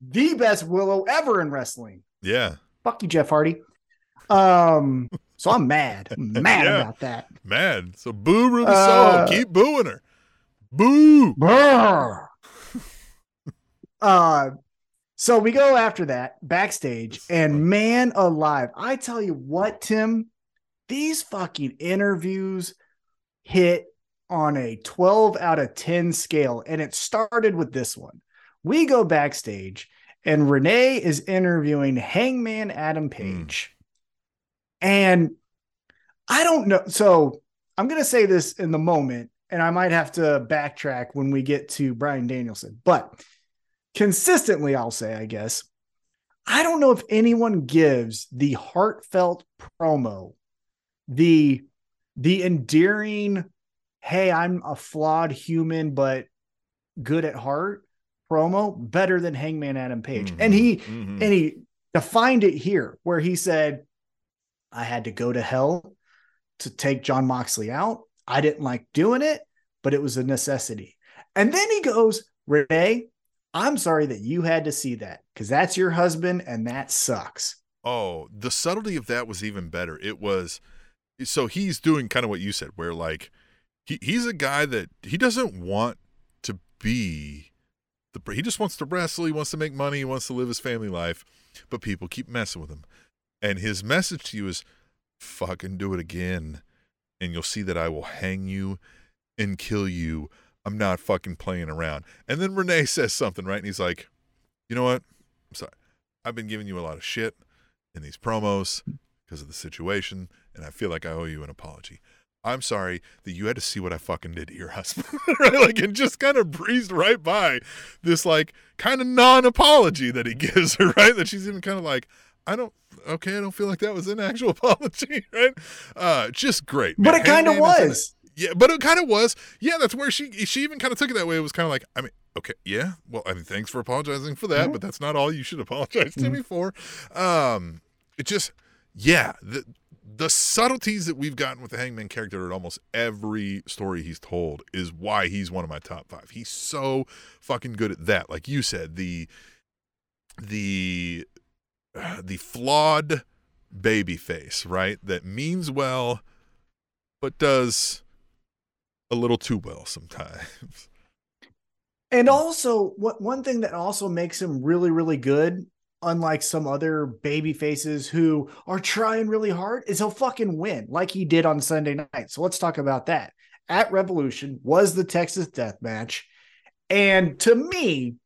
The best Willow ever in wrestling. yeah Fuck you, Jeff Hardy. Um, so I'm mad. I'm mad Yeah. about that. mad so boo ruby Uh, soho keep booing her boo Brr. uh so we go after that backstage and man alive i tell you what tim these fucking interviews hit on a 12 out of 10 scale and it started with this one. We go backstage and renee is interviewing hangman adam hmm. page. And i don't know so i'm going to say this in the moment and I might have to backtrack when we get to Bryan Danielson, but consistently, I'll say, I guess, I don't know if anyone gives the heartfelt promo, the the endearing, hey, I'm a flawed human, but good at heart promo better than Hangman Adam Page. And he Mhm. and he defined it here where he said, I had to go to hell to take Jon Moxley out. I didn't like doing it, but it was a necessity. And then he goes, Renee, I'm sorry that you had to see that because that's your husband and that sucks. Oh, the subtlety of that was even better. It was so he's doing kind of what you said, where like he, he's a guy that he doesn't want to be the he just wants to wrestle, he wants to make money, he wants to live his family life, but people keep messing with him. And his message to you is fucking do it again, and you'll see that I will hang you and kill you. I'm not fucking playing around. And then Renee says something, right? And he's like, you know what? I'm sorry. I've been giving you a lot of shit in these promos because of the situation, and I feel like I owe you an apology. I'm sorry that you had to see what I fucking did to your husband. right? Like and just kind of breezed right by this like kind of non-apology that he gives her, right? That she's even kind of like, I don't okay, I don't feel like that was an actual apology, right? Uh, just great. But man. it kind of Hangman is in was. Yeah, but it kind of was. Yeah, that's where she she even kind of took it that way. It was kind of like, I mean, okay, yeah. Well, I mean, thanks for apologizing for that, Mhm. but that's not all you should apologize to Mhm. me for. Um, it just, yeah, the the subtleties that we've gotten with the Hangman character at almost every story he's told is why he's one of my top five. He's so fucking good at that. Like you said, the the uh, the flawed baby face, right? That means well, but does a little too well sometimes. And also, what one thing that also makes him really, really good, unlike some other baby faces who are trying really hard, is he'll fucking win like he did on Sunday night. So let's talk about that. At Revolution was the Texas Death Match, and to me,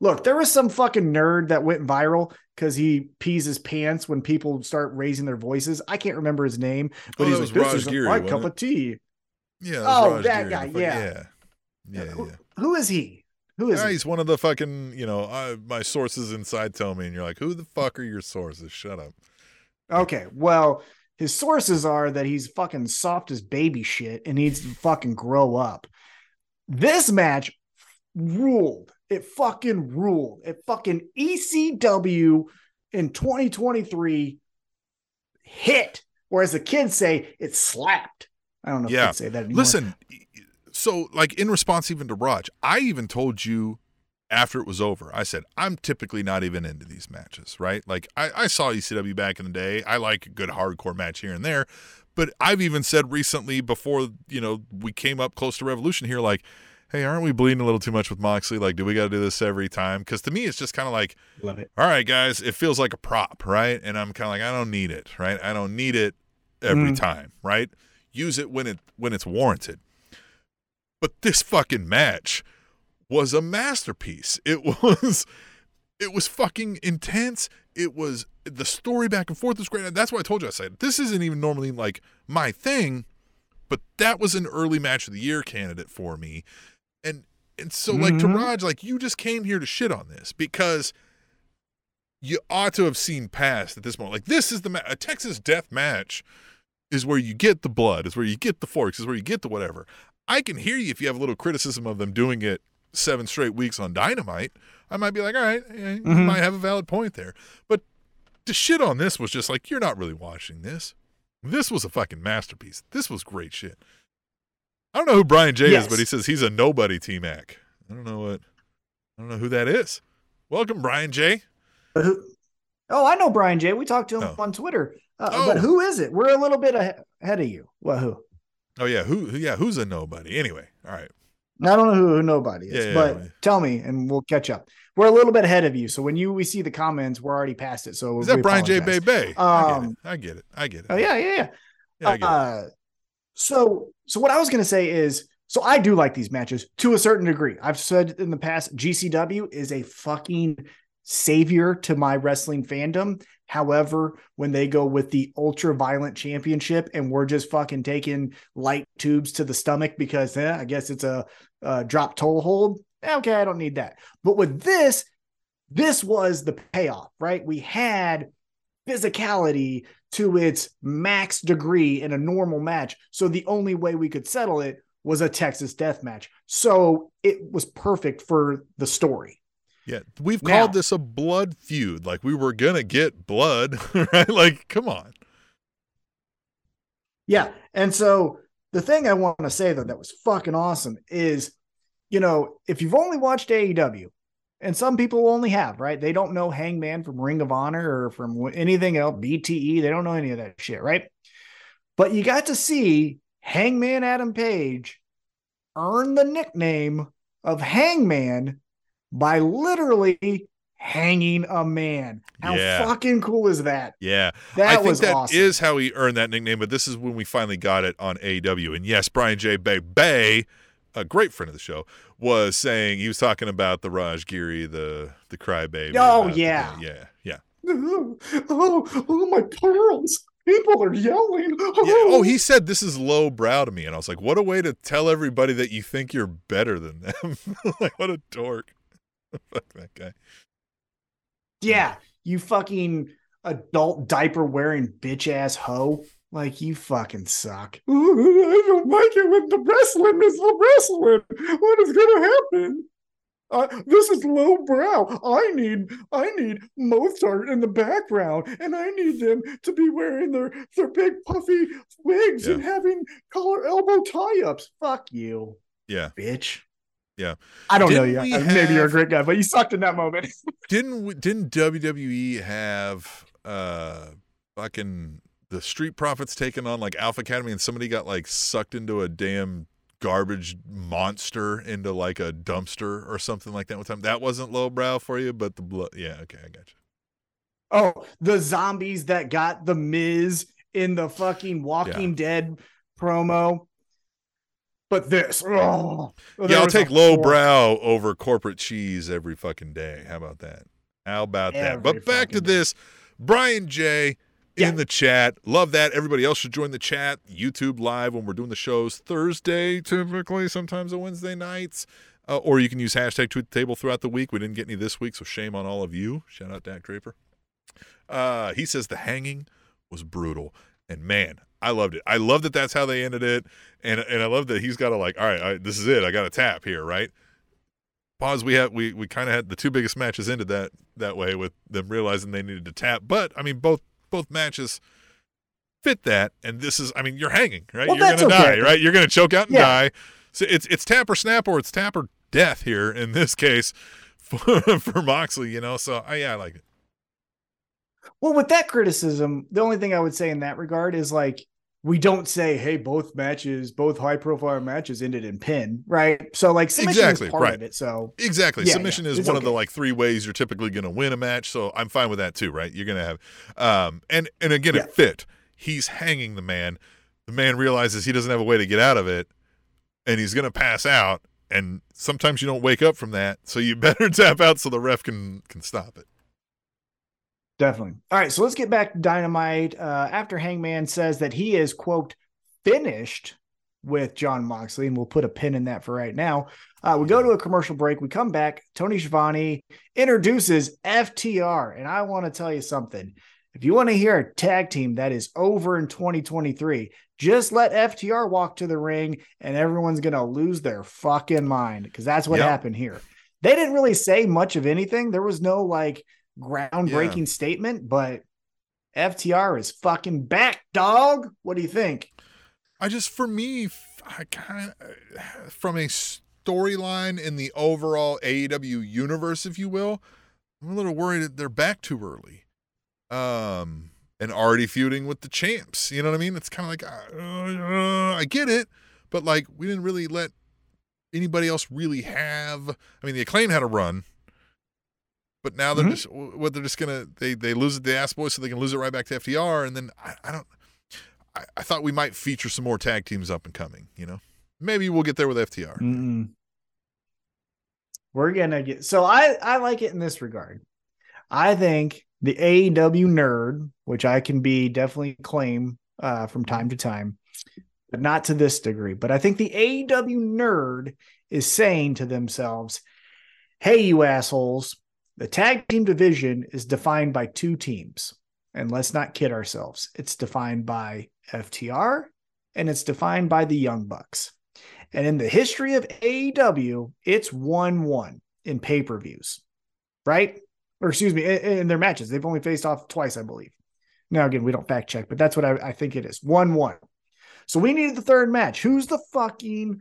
look, there was some fucking nerd that went viral because he pees his pants when people start raising their voices. I can't remember his name, but Oh, he's like, was "This Raj isn't Giri, my cup it? of tea." Yeah. Oh, Raj that Giri, guy, fuck- yeah. yeah, yeah, Who, yeah. who is he? Who is Yeah, he? he's one of the fucking, you know, uh, my sources inside tell me, and you're like, who the fuck are your sources? Shut up. Okay, well, his sources are that he's fucking soft as baby shit and needs to fucking grow up. This match ruled. It fucking ruled. It fucking ECW in 2023 hit, or as the kids say, it slapped. I don't know if Yeah. kids say that anymore. Listen, so like in response even to Raj, I even told you after it was over, I said, I'm typically not even into these matches, right? Like I, I saw ECW back in the day. I like a good hardcore match here and there. But I've even said recently before, you know, we came up close to Revolution here, like, hey, aren't we bleeding a little too much with Moxley? Like, do we got to do this every time? Because to me, it's just kind of like, Love it. all right, guys, it feels like a prop, right? And I'm kind of like, I don't need it, right? I don't need it every Mm. time, right? Use it when it when it's warranted. But this fucking match was a masterpiece. It was it was fucking intense. It was the story back and forth was great. That's why I told you I said this isn't even normally like my thing, but that was an early match of the year candidate for me. And and so like to Mhm. Raj, like you just came here to shit on this because you ought to have seen past at this moment. Like this is the ma- a Texas death match is where you get the blood, is where you get the forks, is where you get the whatever. I can hear you if you have a little criticism of them doing it seven straight weeks on Dynamite. I might be like, all right, yeah, you Mhm. might have a valid point there. But the shit on this was just like, you're not really watching this. This was a fucking masterpiece. This was great shit. I don't know who Brian J Yes. is, but he says he's a nobody T Mac. I don't know what I don't know who that is. Welcome, Brian J. Who, oh, I know Brian J. We talked to him Oh. on Twitter. Uh, Oh. But who is it? We're a little bit ahead of you. Well, who? Oh yeah, who yeah, who's a nobody? Anyway, all right. I don't know who, who nobody is, Yeah, but yeah. tell me and we'll catch up. We're a little bit ahead of you. So when you we see the comments, we're already past it. So Is that Brian J. Bay. Bay? I get Um, it. I get it. I get it. Oh yeah, yeah, yeah. Yeah, I get it. Uh, so so what I was gonna say is so I do like these matches to a certain degree. I've said in the past, GCW is a fucking savior to my wrestling fandom. However, when they go with the ultra violent championship and we're just fucking taking light tubes to the stomach because eh, I guess it's a, a drop toe hold. Okay, I don't need that. But with this, this was the payoff, right? We had physicality to its max degree in a normal match. So the only way we could settle it was a Texas death match. So it was perfect for the story. Yeah, we've Now- called this a blood feud. Like we were gonna get blood, right? Like, come on. Yeah. And so the thing I want to say though that was fucking awesome is, you know, if you've only watched AEW, and some people only have, right? They don't know Hangman from Ring of Honor or from anything else, BTE. They don't know any of that shit, right? But you got to see Hangman Adam Page earn the nickname of Hangman by literally hanging a man. How Yeah. fucking cool is that? Yeah, That I think was that is awesome. how he earned that nickname. But this is when we finally got it on AEW. And yes, Brian J. Bay Bay, a great friend of the show, was saying he was talking about the Raj Giri, the the crybaby. Oh, about the- yeah. yeah, yeah. oh, oh, my pearls. People are yelling. Yeah. Oh, oh he said this is low brow to me, and I was like, "What a way to tell everybody that you think you're better than them!" like, what a dork! Fuck that guy. yeah, you fucking adult diaper wearing bitch ass hoe. Like you fucking suck. I don't like it when the wrestling is the wrestling. What is gonna happen? Uh, this is low brow. I need I need Mozart in the background, and I need them to be wearing their their big puffy wigs and having collar elbow tie ups. Fuck you, Yeah. bitch. Yeah. I don't know Didn't you. we Uh, Maybe you're a great guy, but you sucked in that moment. Didn't we- didn't WWE have uh fucking the Street Profits taken on like Alpha Academy and somebody got like sucked into a damn garbage monster into like a dumpster or something like that one time. That wasn't lowbrow for you, but the blood yeah, okay, I got you. Oh, the zombies that got the Miz in the fucking Walking Dead promo. But this, oh, yeah, I'll take lowbrow over corporate cheese every fucking day. How about that? How about that? But back to day. this. Brian J Yeah. in the chat. Love that. Everybody else should join the chat. YouTube live when we're doing the shows Thursday, typically, sometimes on Wednesday nights. Uh, or you can use hashtag tweet the table throughout the week. We didn't get any this week, so shame on all of you. Shout out Dak Draper. Uh, he says the hanging was brutal. And man, I loved it. I love that that's how they ended it. And and I love that he's got to like, all right, I, this is it. I got to tap here, right? Pause. We had we we kind of had the two biggest matches ended that that way with them realizing they needed to tap. But I mean, both both matches fit that. And this is, I mean, you're hanging, right? Well, you're gonna okay. die, right? You're gonna choke out and Yeah. die. So it's it's tap or snap or it's tap or death here in this case for, for Moxley. You know, so I, yeah, I like it. Well, with that criticism, the only thing I would say in that regard is like we don't say, "Hey, both matches, both high-profile matches ended in pin," right? So like submission Exactly, is part right. of it. So Exactly. Yeah, Submission yeah, is one of the like three ways you're typically going to win a match, so I'm fine with that too, right? You're going to have um and and again Yeah. it fit. He's hanging the man. The man realizes he doesn't have a way to get out of it and he's going to pass out and sometimes you don't wake up from that, so you better tap out so the ref can can stop it. Definitely. All right, so let's get back to Dynamite. Uh, after Hangman says that he is quote finished with Jon Moxley, and we'll put a pin in that for right now. Uh, we go to a commercial break. We come back. Tony Schiavone introduces FTR, and I want to tell you something. If you want to hear a tag team that is over in 2023, just let FTR walk to the ring, and everyone's gonna lose their fucking mind because that's what Yep. happened here. They didn't really say much of anything. There was no like groundbreaking statement, but FTR is fucking back, dog. What do you think? I just, for me, I kind of, from a storyline in the overall AEW universe, if you will, I'm a little worried that they're back too early. Um, and already feuding with the champs. You know what I mean? It's kind of like, uh, uh, I get it, but like, we didn't really let anybody else really have. I mean, the acclaim had a run. But now they're Mhm. just what they're just gonna they they lose it to Ass Boys so they can lose it right back to FTR and then I, I don't I, I thought we might feature some more tag teams up and coming, you know. Maybe we'll get there with FTR. Mm-mm. We're gonna get so I I like it in this regard. I think the AEW nerd, which I can be definitely claim uh, from time to time, but not to this degree. But I think the AEW nerd is saying to themselves, "Hey, you assholes! The tag team division is defined by two teams, and let's not kid ourselves. It's defined by FTR and it's defined by the Young Bucks." And in the history of AEW, it's 1 1 in pay per views, right? Or excuse me, in, their matches. They've only faced off twice, I believe. Now, again, we don't fact check, but that's what I, I think it is 1 1. So we needed the third match. Who's the fucking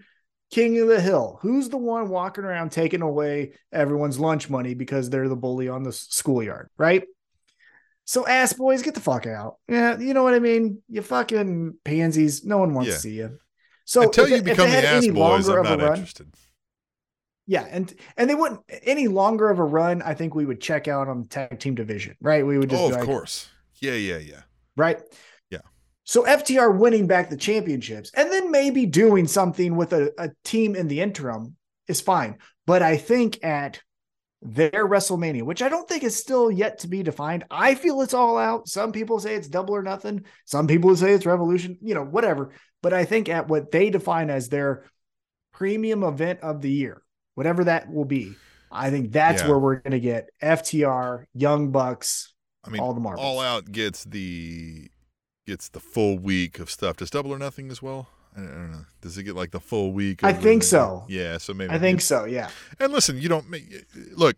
king of the hill? Who's the one walking around taking away everyone's lunch money because they're the bully on the schoolyard, right? So ass boys, get the fuck out. Yeah, you know what I mean? You fucking pansies. No one wants Yeah. to see you. So Until if you become the Ass any Boys, longer I'm of a not run- interested. Yeah, and and they wouldn't any longer of a run. I think we would check out on the tag team division, right? We would just Oh, of like, course. Yeah, yeah, yeah. right? So FTR winning back the championships and then maybe doing something with a, a team in the interim is fine. But I think at their WrestleMania, which I don't think is still yet to be defined, I feel it's all out. Some people say it's double or nothing. Some people say it's revolution, you know, whatever. But I think at what they define as their premium event of the year, whatever that will be, I think that's Yeah. where we're going to get FTR, Young Bucks, I mean, all the marbles. All Out gets the gets the full week of stuff. Does Double or Nothing as well? I don't, know. Does it get like the full week? I think the- so. Yeah, so maybe I think so. Yeah. And listen, you don't make look.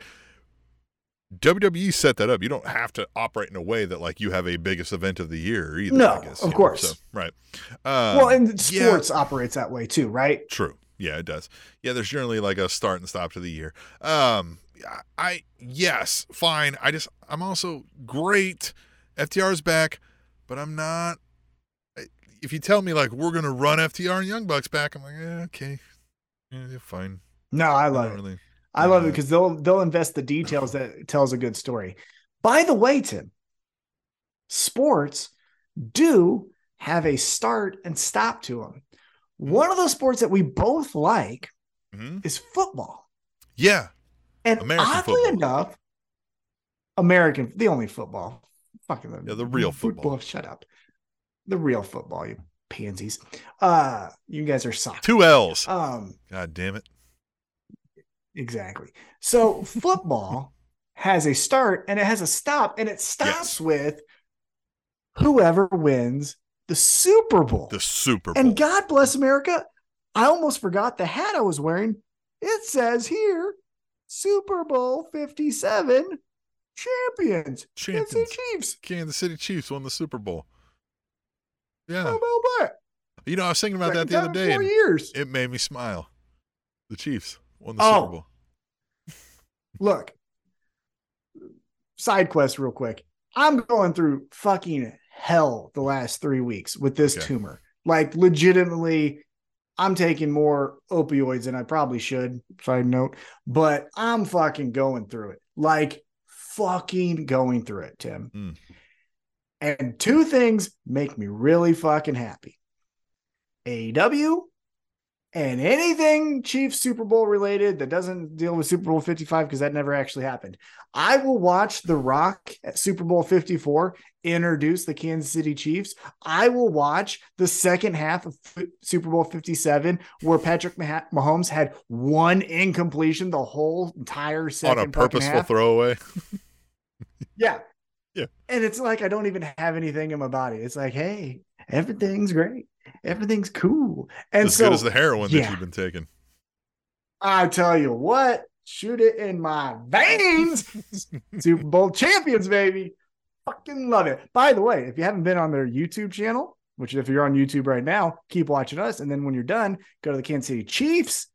WWE set that up. You don't have to operate in a way that like you have a biggest event of the year either. No, I guess, of know, course. so, right. Um, well, and yeah. sports operates that way too, right? True. Yeah, it does. Yeah, there's generally like a start and stop to the year. Um, I, I yes, fine. I just I'm also great. FTR's back, but I'm not. If you tell me like we're gonna run FTR and Young Bucks back, I'm like, yeah, okay, yeah, yeah, fine. No, I I love don't it. really. I love it because they'll they'll invest the details that tells a good story. By the way, Tim, sports do have a start and stop to them. One of those sports that we both like Mhm. is football. Yeah, And American oddly football. enough, American, the only football, fucking Yeah, the real football. Shut up, the real football, you pansies. Uh, you guys are soccer. two L's. Um, God damn it. exactly. So football has a start and it has a stop, and it stops Yes. with whoever wins the Super Bowl. The Super Bowl. And God bless America, I almost forgot the hat I was wearing. It says here Super Bowl 57 champions. Kansas City Chiefs. Kansas City Chiefs won the Super Bowl. Yeah. How about that? You know, I was thinking about that the other day. four years. it made me smile. The Chiefs won the Oh. Super Bowl. Look, side quest, real quick. I'm going through fucking hell the last three weeks with this Okay. tumor. Like, legitimately, I'm taking more opioids than I probably should. Side note, but I'm fucking going through it. Like, fucking going through it, Tim. Mm. And two things make me really fucking happy AEW and anything Chiefs Super Bowl related that doesn't deal with Super Bowl 55 because that never actually happened. I will watch The Rock at Super Bowl 54 introduce the Kansas City Chiefs. I will watch the second half of Super Bowl 57 where Patrick Mah- Mahomes had one incompletion the whole entire second On a purposeful throwaway. Yeah. Yeah. And it's like I don't even have anything in my body. It's like, hey, everything's great. Everything's cool. And as so good as the heroin that you've been taking. I tell you what, shoot it in my veins. Super Bowl champions, baby. Fucking love it. By the way, if you haven't been on their YouTube channel, which if you're on YouTube right now, keep watching us. And then when you're done, go to the Kansas City Chiefs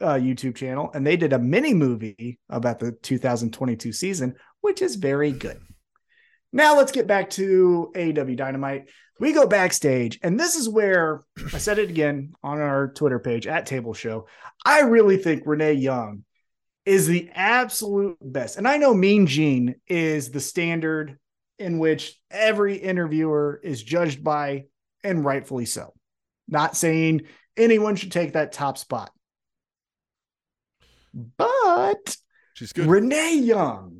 uh, YouTube channel. And they did a mini movie about the 2022 season, which is very good. Now let's get back to AEW Dynamite. We go backstage, and this is where I said it again on our Twitter page at Table Show. I really think Renee Young is the absolute best. And I know Mean Gene is the standard in which every interviewer is judged by, and rightfully so. Not saying anyone should take that top spot. But She's good. Renee Young.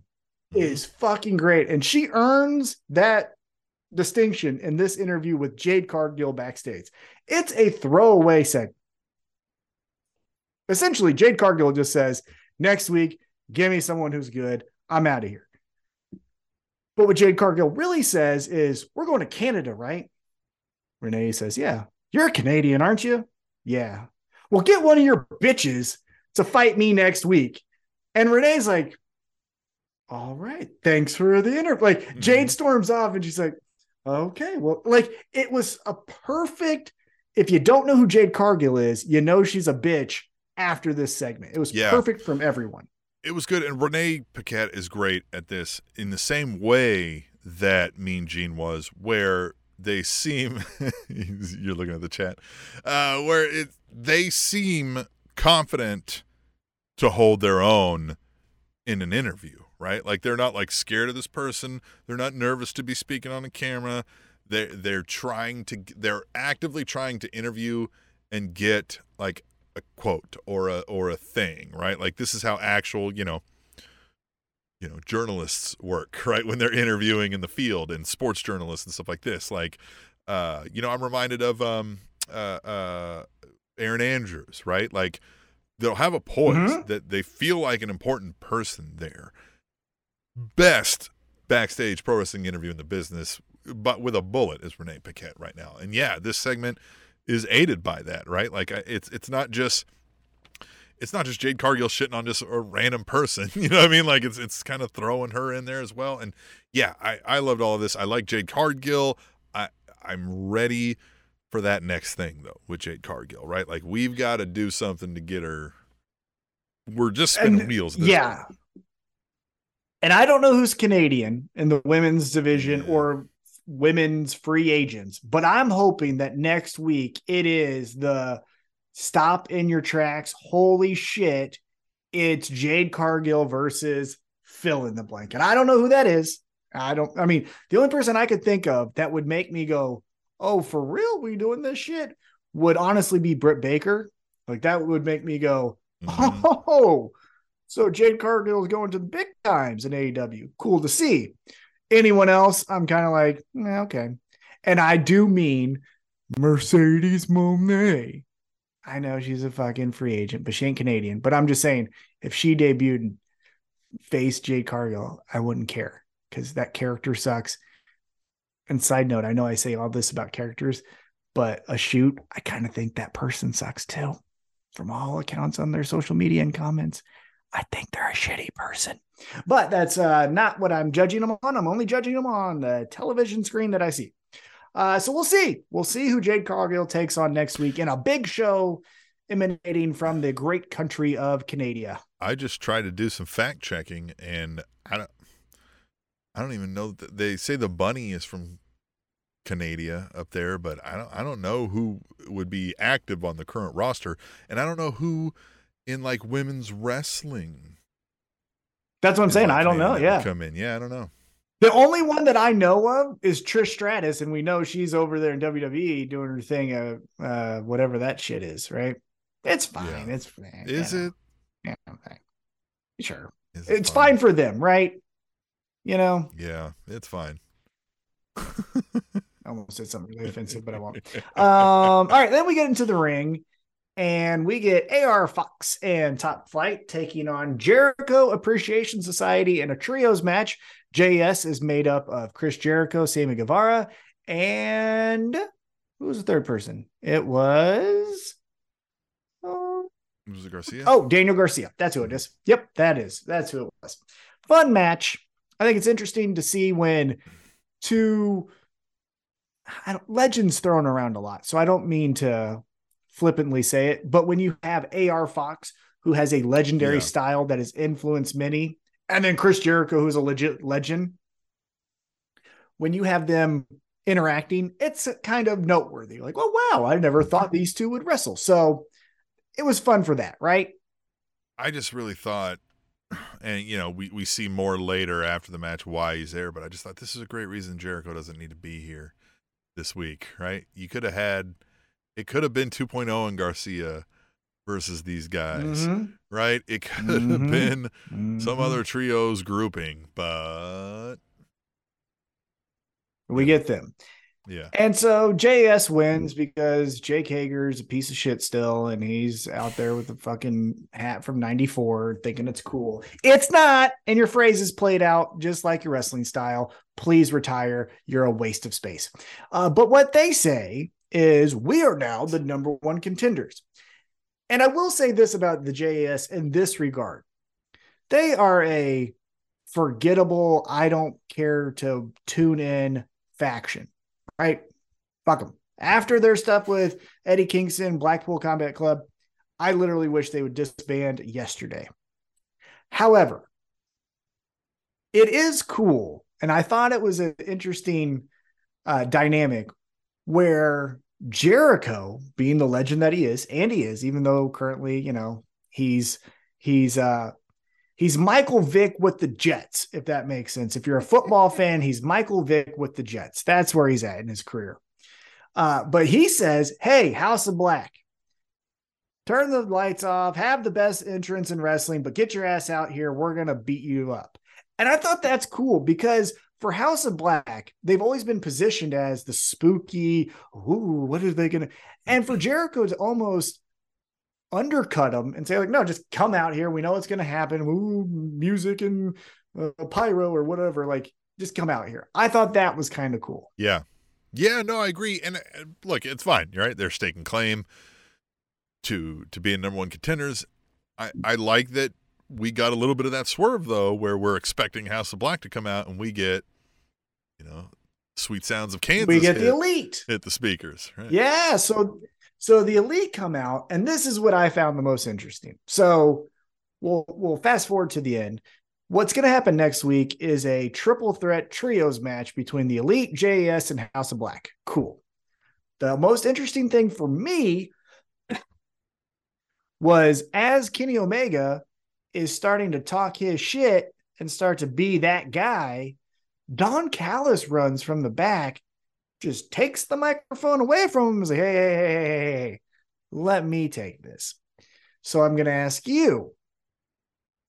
Mm-hmm. is fucking great. And she earns that distinction in this interview with Jade Cargill backstage. It's a throwaway segment. Essentially, Jade Cargill just says, next week, give me someone who's good. I'm out of here. But what Jade Cargill really says is, we're going to Canada, right? Renee says, yeah. You're a Canadian, aren't you? Yeah. Well, get one of your bitches to fight me next week. And Renee's like, all right, thanks for the interview. Like Jade Mhm. storms off and she's like, okay, well, like it was a perfect. If you don't know who Jade Cargill is, you know she's a bitch after this segment. It was Yeah. perfect from everyone. it was good. And Renee Paquette is great at this in the same way that Mean Gene was, where they seem you're looking at the chat, uh, where it they seem confident to hold their own in an interview, right? Like they're not like scared of this person. They're not nervous to be speaking on a camera. They're they're trying to they're actively trying to interview and get like a quote or a or a thing, right? Like this is how actual, you know, you know, journalists work, right? When they're interviewing in the field and sports journalists and stuff like this. Like uh, you know, I'm reminded of um uh uh Erin Andrews, right? Like they'll have a poise Mhm. that they feel like an important person there. Best backstage pro wrestling interview in the business, but with a bullet is Renee Paquette right now. And yeah, this segment is aided by that, right? Like it's it's not just it's not just Jade Cargill shitting on just a random person. You know what I mean? Like it's it's kind of throwing her in there as well. And yeah, I I loved all of this. I like Jade Cargill. I I'm ready for that next thing though with Jade Cargill, right? Like we've got to do something to get her. We're just spinning And- wheels. This yeah. And I don't know who's Canadian in the women's division or women's free agents, but I'm hoping that next week it is the stop in your tracks. Holy shit. It's Jade Cargill versus fill in the blank. And I don't know who that is. I don't, I mean, the only person I could think of that would make me go, oh, for real? We doing this shit? Would honestly be Britt Baker. Like that would make me go, Mhm. Oh, so Jade Cargill is going to the big times in AEW. Cool to see. Anyone else? I'm kind of like, "Eh, okay. And I do mean Mercedes Moné. I know she's a fucking free agent, but she ain't Canadian. But I'm just saying, if she debuted and faced Jade Cargill, I wouldn't care because that character sucks. And side note, I know I say all this about characters, but a shoot, I kind of think that person sucks too from all accounts on their social media and comments. I think they're a shitty person. But that's uh, not what I'm judging them on. I'm only judging them on the television screen that I see. Uh, so we'll see. We'll see who Jade Cargill takes on next week in a big show emanating from the great country of Canada. I just tried to do some fact checking, and I don't, I don't even know. That they say the bunny is from Canada up there, but I don't, I don't know who would be active on the current roster, and I don't know who in like women's wrestling. That's what I'm saying. like, I don't know. Canadian that would Yeah. come in. Yeah, I don't know. The only one that I know of is Trish Stratus, and we know she's over there in WWE doing her thing, uh, uh whatever that shit is, right? It's fine. Yeah. It's fine. Is Yeah. it? Yeah, okay. Sure. It It's fine for them, right? You know, Yeah, it's fine. I almost said something really offensive, but I won't. Um, all right, then we get into the ring and we get AR Fox and Top Flight taking on Jericho Appreciation Society in a trios match. JS is made up of Chris Jericho, Sammy Guevara, and who was the third person? It was oh, Was it Garcia? Oh, Daniel Garcia. That's who it is. Yep, that is. That's who it was. Fun match. I think it's interesting to see when two I don't, legends thrown around a lot. So I don't mean to flippantly say it, but when you have AR Fox, who has a legendary Yeah. style that has influenced many, and then Chris Jericho, who's a legit legend, when you have them interacting, it's kind of noteworthy. Like, oh wow, I never thought these two would wrestle. So it was fun for that, right? I just really thought, and you know, we, we see more later after the match why he's there, but I just thought this is a great reason Jericho doesn't need to be here this week, right? You could have had, it could have been 2.0 and Garcia versus these guys, Mhm. right? It could have Mhm. been some Mhm. other trios grouping, but we get them. yeah, And so JS wins because Jake Hager's a piece of shit still, and he's out there with a fucking hat from 94 thinking it's cool. It's not, and your phrase is played out just like your wrestling style. Please retire. You're a waste of space. Uh, but what they say is we are now the number one contenders. And I will say this about the JS in this regard. They are a forgettable, I don't care to tune in faction right? Fuck them. After their stuff with Eddie Kingston, Blackpool Combat Club, I literally wish they would disband yesterday. However, it is cool, and I thought it was an interesting uh, dynamic where Jericho, being the legend that he is, and he is, even though currently, you know, he's he's uh he's Michael Vick with the Jets, if that makes sense. If you're a football fan, he's Michael Vick with the Jets. That's where he's at in his career. Uh, but he says, Hey, House of Black, turn the lights off, have the best entrance in wrestling, but get your ass out here. We're going to beat you up. And I thought that's cool because for House of Black, they've always been positioned as the spooky, ooh, what are they to? And for Jericho to almost undercut them and say like no just come out here we know what's to happen Ooh, music and uh, pyro or whatever like just come out here. I thought that was kind of cool. Yeah. Yeah, no, I agree. And uh, look, it's fine, you're right? They're staking claim to to being number one contenders. I, I like that we got a little bit of that swerve though, where we're expecting House of Black to come out and we get, you know, sweet sounds of Kansas. we get hit, the elite. hit the speakers, right? Yeah, so so the elite come out, and this is what I found the most interesting. So we'll we'll fast forward to the end. What's going to happen next week is a triple threat trios match between the elite, JAS, and House of Black. Cool. The most interesting thing for me was as Kenny Omega is starting to talk his shit and start to be that guy, Don Callis runs from the back, just takes the microphone away from him and is like, hey, hey, hey, hey, hey, hey, let me take this. So I'm going to ask you,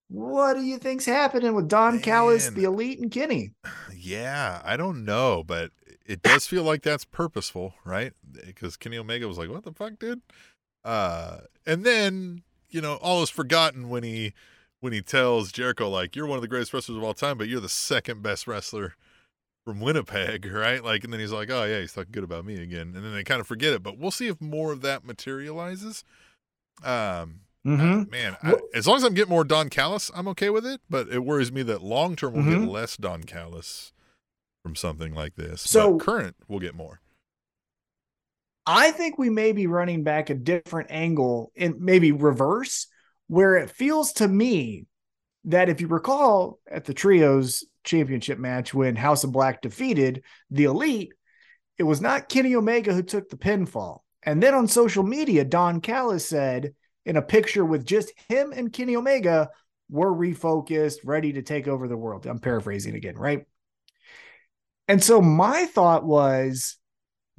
what do you think's happening with Don Callis, Man. the elite, and Kenny? Yeah, I don't know, but it does feel like that's purposeful, right? Because Kenny Omega was like, "What the fuck, dude?" Uh, and then you know, all is forgotten when he when he tells Jericho like, "You're one of the greatest wrestlers of all time, but you're the second best wrestler from Winnipeg, right?" Like, and then he's like, "Oh yeah, he's talking good about me again," and then they kind of forget it. But we'll see if more of that materializes. Um, Mm-hmm. man, I, as long as I'm getting more Don Callis, I'm okay with it. But it worries me that long term we'll Mhm. get less Don Callis from something like this. So- but current, we'll get more. I think we may be running back a different angle and maybe reverse, where it feels to me that if you recall at the trios championship match when House of Black defeated the Elite, it was not Kenny Omega who took the pinfall. And then on social media, Don Callis said in a picture with just him and Kenny Omega, we're refocused, ready to take over the world. I'm paraphrasing again, right? And so my thought was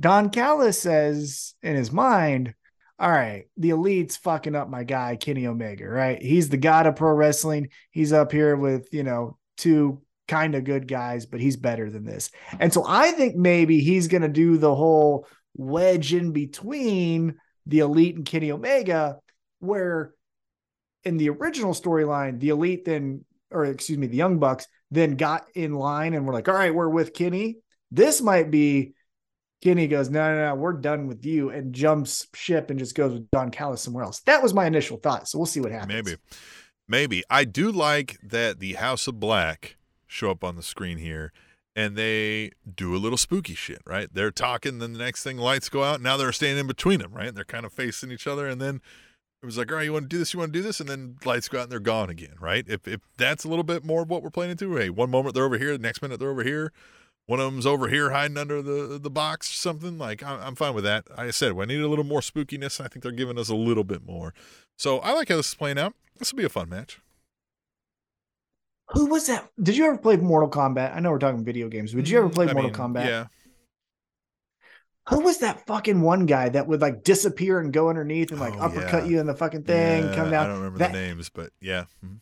Don Callis says in his mind, all right, the elite's fucking up my guy, Kenny Omega, right? He's the god of pro wrestling. He's up here with, you know, two kind of good guys, but he's better than this. And so I think maybe he's going to do the whole wedge in between the elite and Kenny Omega, where in the original storyline, the elite then, or excuse me, the Young Bucks then got in line and we're like, all right, we're with Kenny. This might be Kenny goes, no, no, no, we're done with you, and jumps ship and just goes with Don Callis somewhere else. That was my initial thought. So we'll see what happens. Maybe, maybe I do like that the House of Black show up on the screen here. And they do a little spooky shit, right? They're talking, then the next thing lights go out. Now they're standing in between them, right? They're kind of facing each other, and then it was like, all right, you want to do this, you want to do this, and then lights go out and they're gone again, right? If if that's a little bit more of what we're playing into, hey, one moment they're over here, the next minute they're over here, one of them's over here hiding under the the box or something. Like I'm, I'm fine with that. I said, I need a little more spookiness. I think they're giving us a little bit more. So I like how this is playing out. This will be a fun match. Who was that? Did you ever play Mortal Kombat? I know we're talking video games, but did you ever play Mm, I Mortal mean, Kombat? Yeah, Who was that fucking one guy that would like disappear and go underneath and like Oh, uppercut yeah. you in the fucking thing, Yeah, come down? I don't remember That- the names, but yeah. Mhm.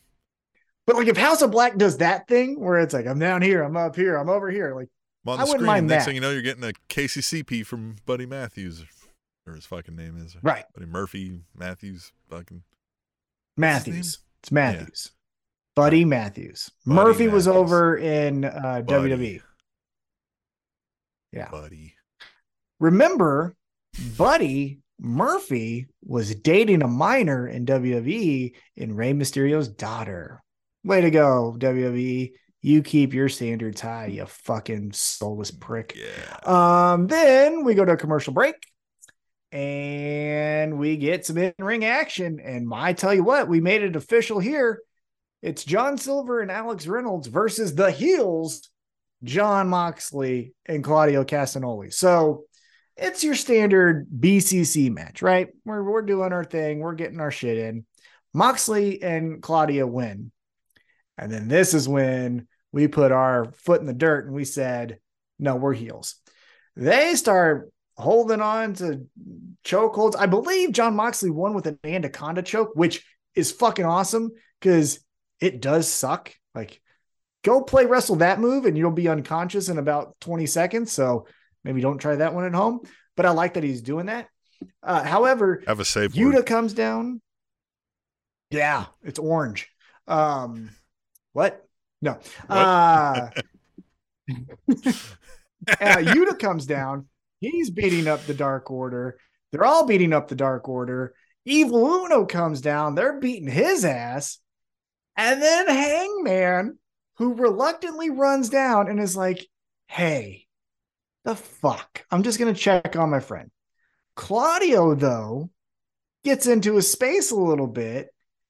But like if House of Black does that thing where it's like I'm down here, I'm up here, I'm over here, like I'm on I the wouldn't screen. mind Next that. thing you know, you're getting a KCCP from Buddy Matthews, or his fucking name is right, Buddy Murphy Matthews. Fucking Matthews. It's Matthews. Yeah. Buddy Matthews. Buddy Murphy was over in uh, Buddy. WWE. Yeah. Buddy. Remember, Buddy Murphy was dating a minor in WWE in Rey Mysterio's daughter. Way to go, WWE. You keep your standards high, you fucking soulless prick. Yeah. Um, then we go to a commercial break and we get some in-ring action. And I tell you what, we made it official here. It's John Silver and Alex Reynolds versus the heels, Jon Moxley and Claudio Castagnoli. So it's your standard BCC match, right? We're we're doing our thing, we're getting our shit in. Moxley and Claudio win. And then this is when we put our foot in the dirt and we said, no, we're heels. They start holding on to chokeholds. I believe Jon Moxley won with an anaconda choke, which is fucking awesome because it does suck. Like, go play wrestle that move and you'll be unconscious in about 20 seconds. So maybe don't try that one at home. But I like that he's doing that. Uh, however, Have a safe Yuta word. comes down. Yeah, it's orange. Um, what? No. Uh uh, Yuta comes down. He's beating up the Dark Order. They're all beating up the Dark Order. Evil Uno comes down. They're beating his ass. And then Hangman, who reluctantly runs down and is like, hey, the fuck? I'm just going to check on my friend. Claudio, though, gets into his space a little bit.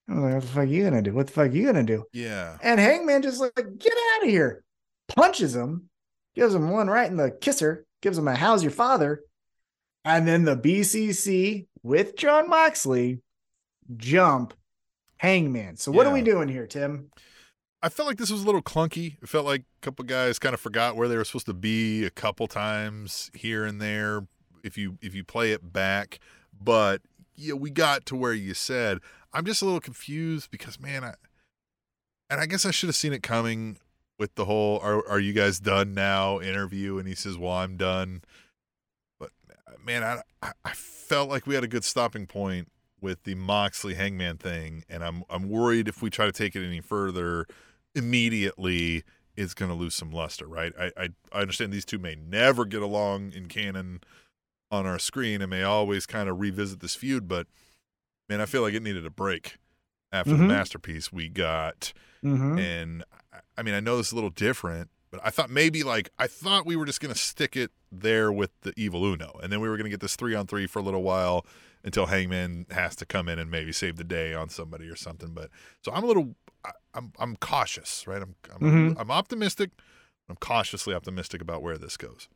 I'm like, what the fuck are you to do? What the fuck are you to do? Yeah. And Hangman just like, get out of here. Punches him, gives him one right in the kisser, gives him a how's your father. And then the BCC with Jon Moxley jump Hangman. So what Yeah. are we doing here, Tim? I felt like this was a little clunky. It felt like a couple guys kind of forgot where they were supposed to be a couple times here and there if you if you play it back. But yeah, we got to where you said. I'm just a little confused because man, I and I guess I should have seen it coming with the whole are are you guys done now interview and he says, "Well, I'm done." But man, I I- felt like we had a good stopping point with the Moxley Hangman thing, and I'm I'm worried if we try to take it any further, immediately it's going to lose some luster, right? I, I I understand these two may never get along in canon on our screen and may always kind of revisit this feud, but man, I feel like it needed a break after the Mhm. masterpiece we got. Mm-hmm. And I- I mean, I know this is a little different, but I thought maybe like I thought we were just gonna stick it there with the evil Uno, and then we were gonna get this three on three for a little while until Hangman has to come in and maybe save the day on somebody or something. But so I'm a little, I, I'm I'm cautious, right? I'm I'm, Mhm. I'm optimistic. I'm cautiously optimistic about where this goes.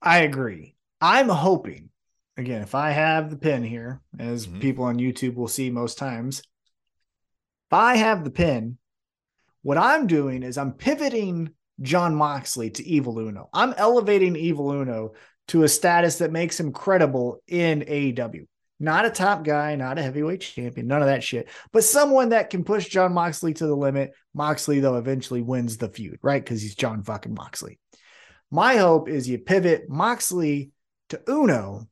I agree. I'm hoping, again, if I have the pin here, as Mhm. people on YouTube will see most times, if I have the pin, what I'm doing is I'm pivoting Jon Moxley to Evil Uno. I'm elevating Evil Uno to a status that makes him credible in AEW. Not a top guy, not a heavyweight champion, none of that shit, but someone that can push Jon Moxley to the limit. Moxley, though, eventually wins the feud, right? Because he's John fucking Moxley. My hope is you pivot Moxley to Uno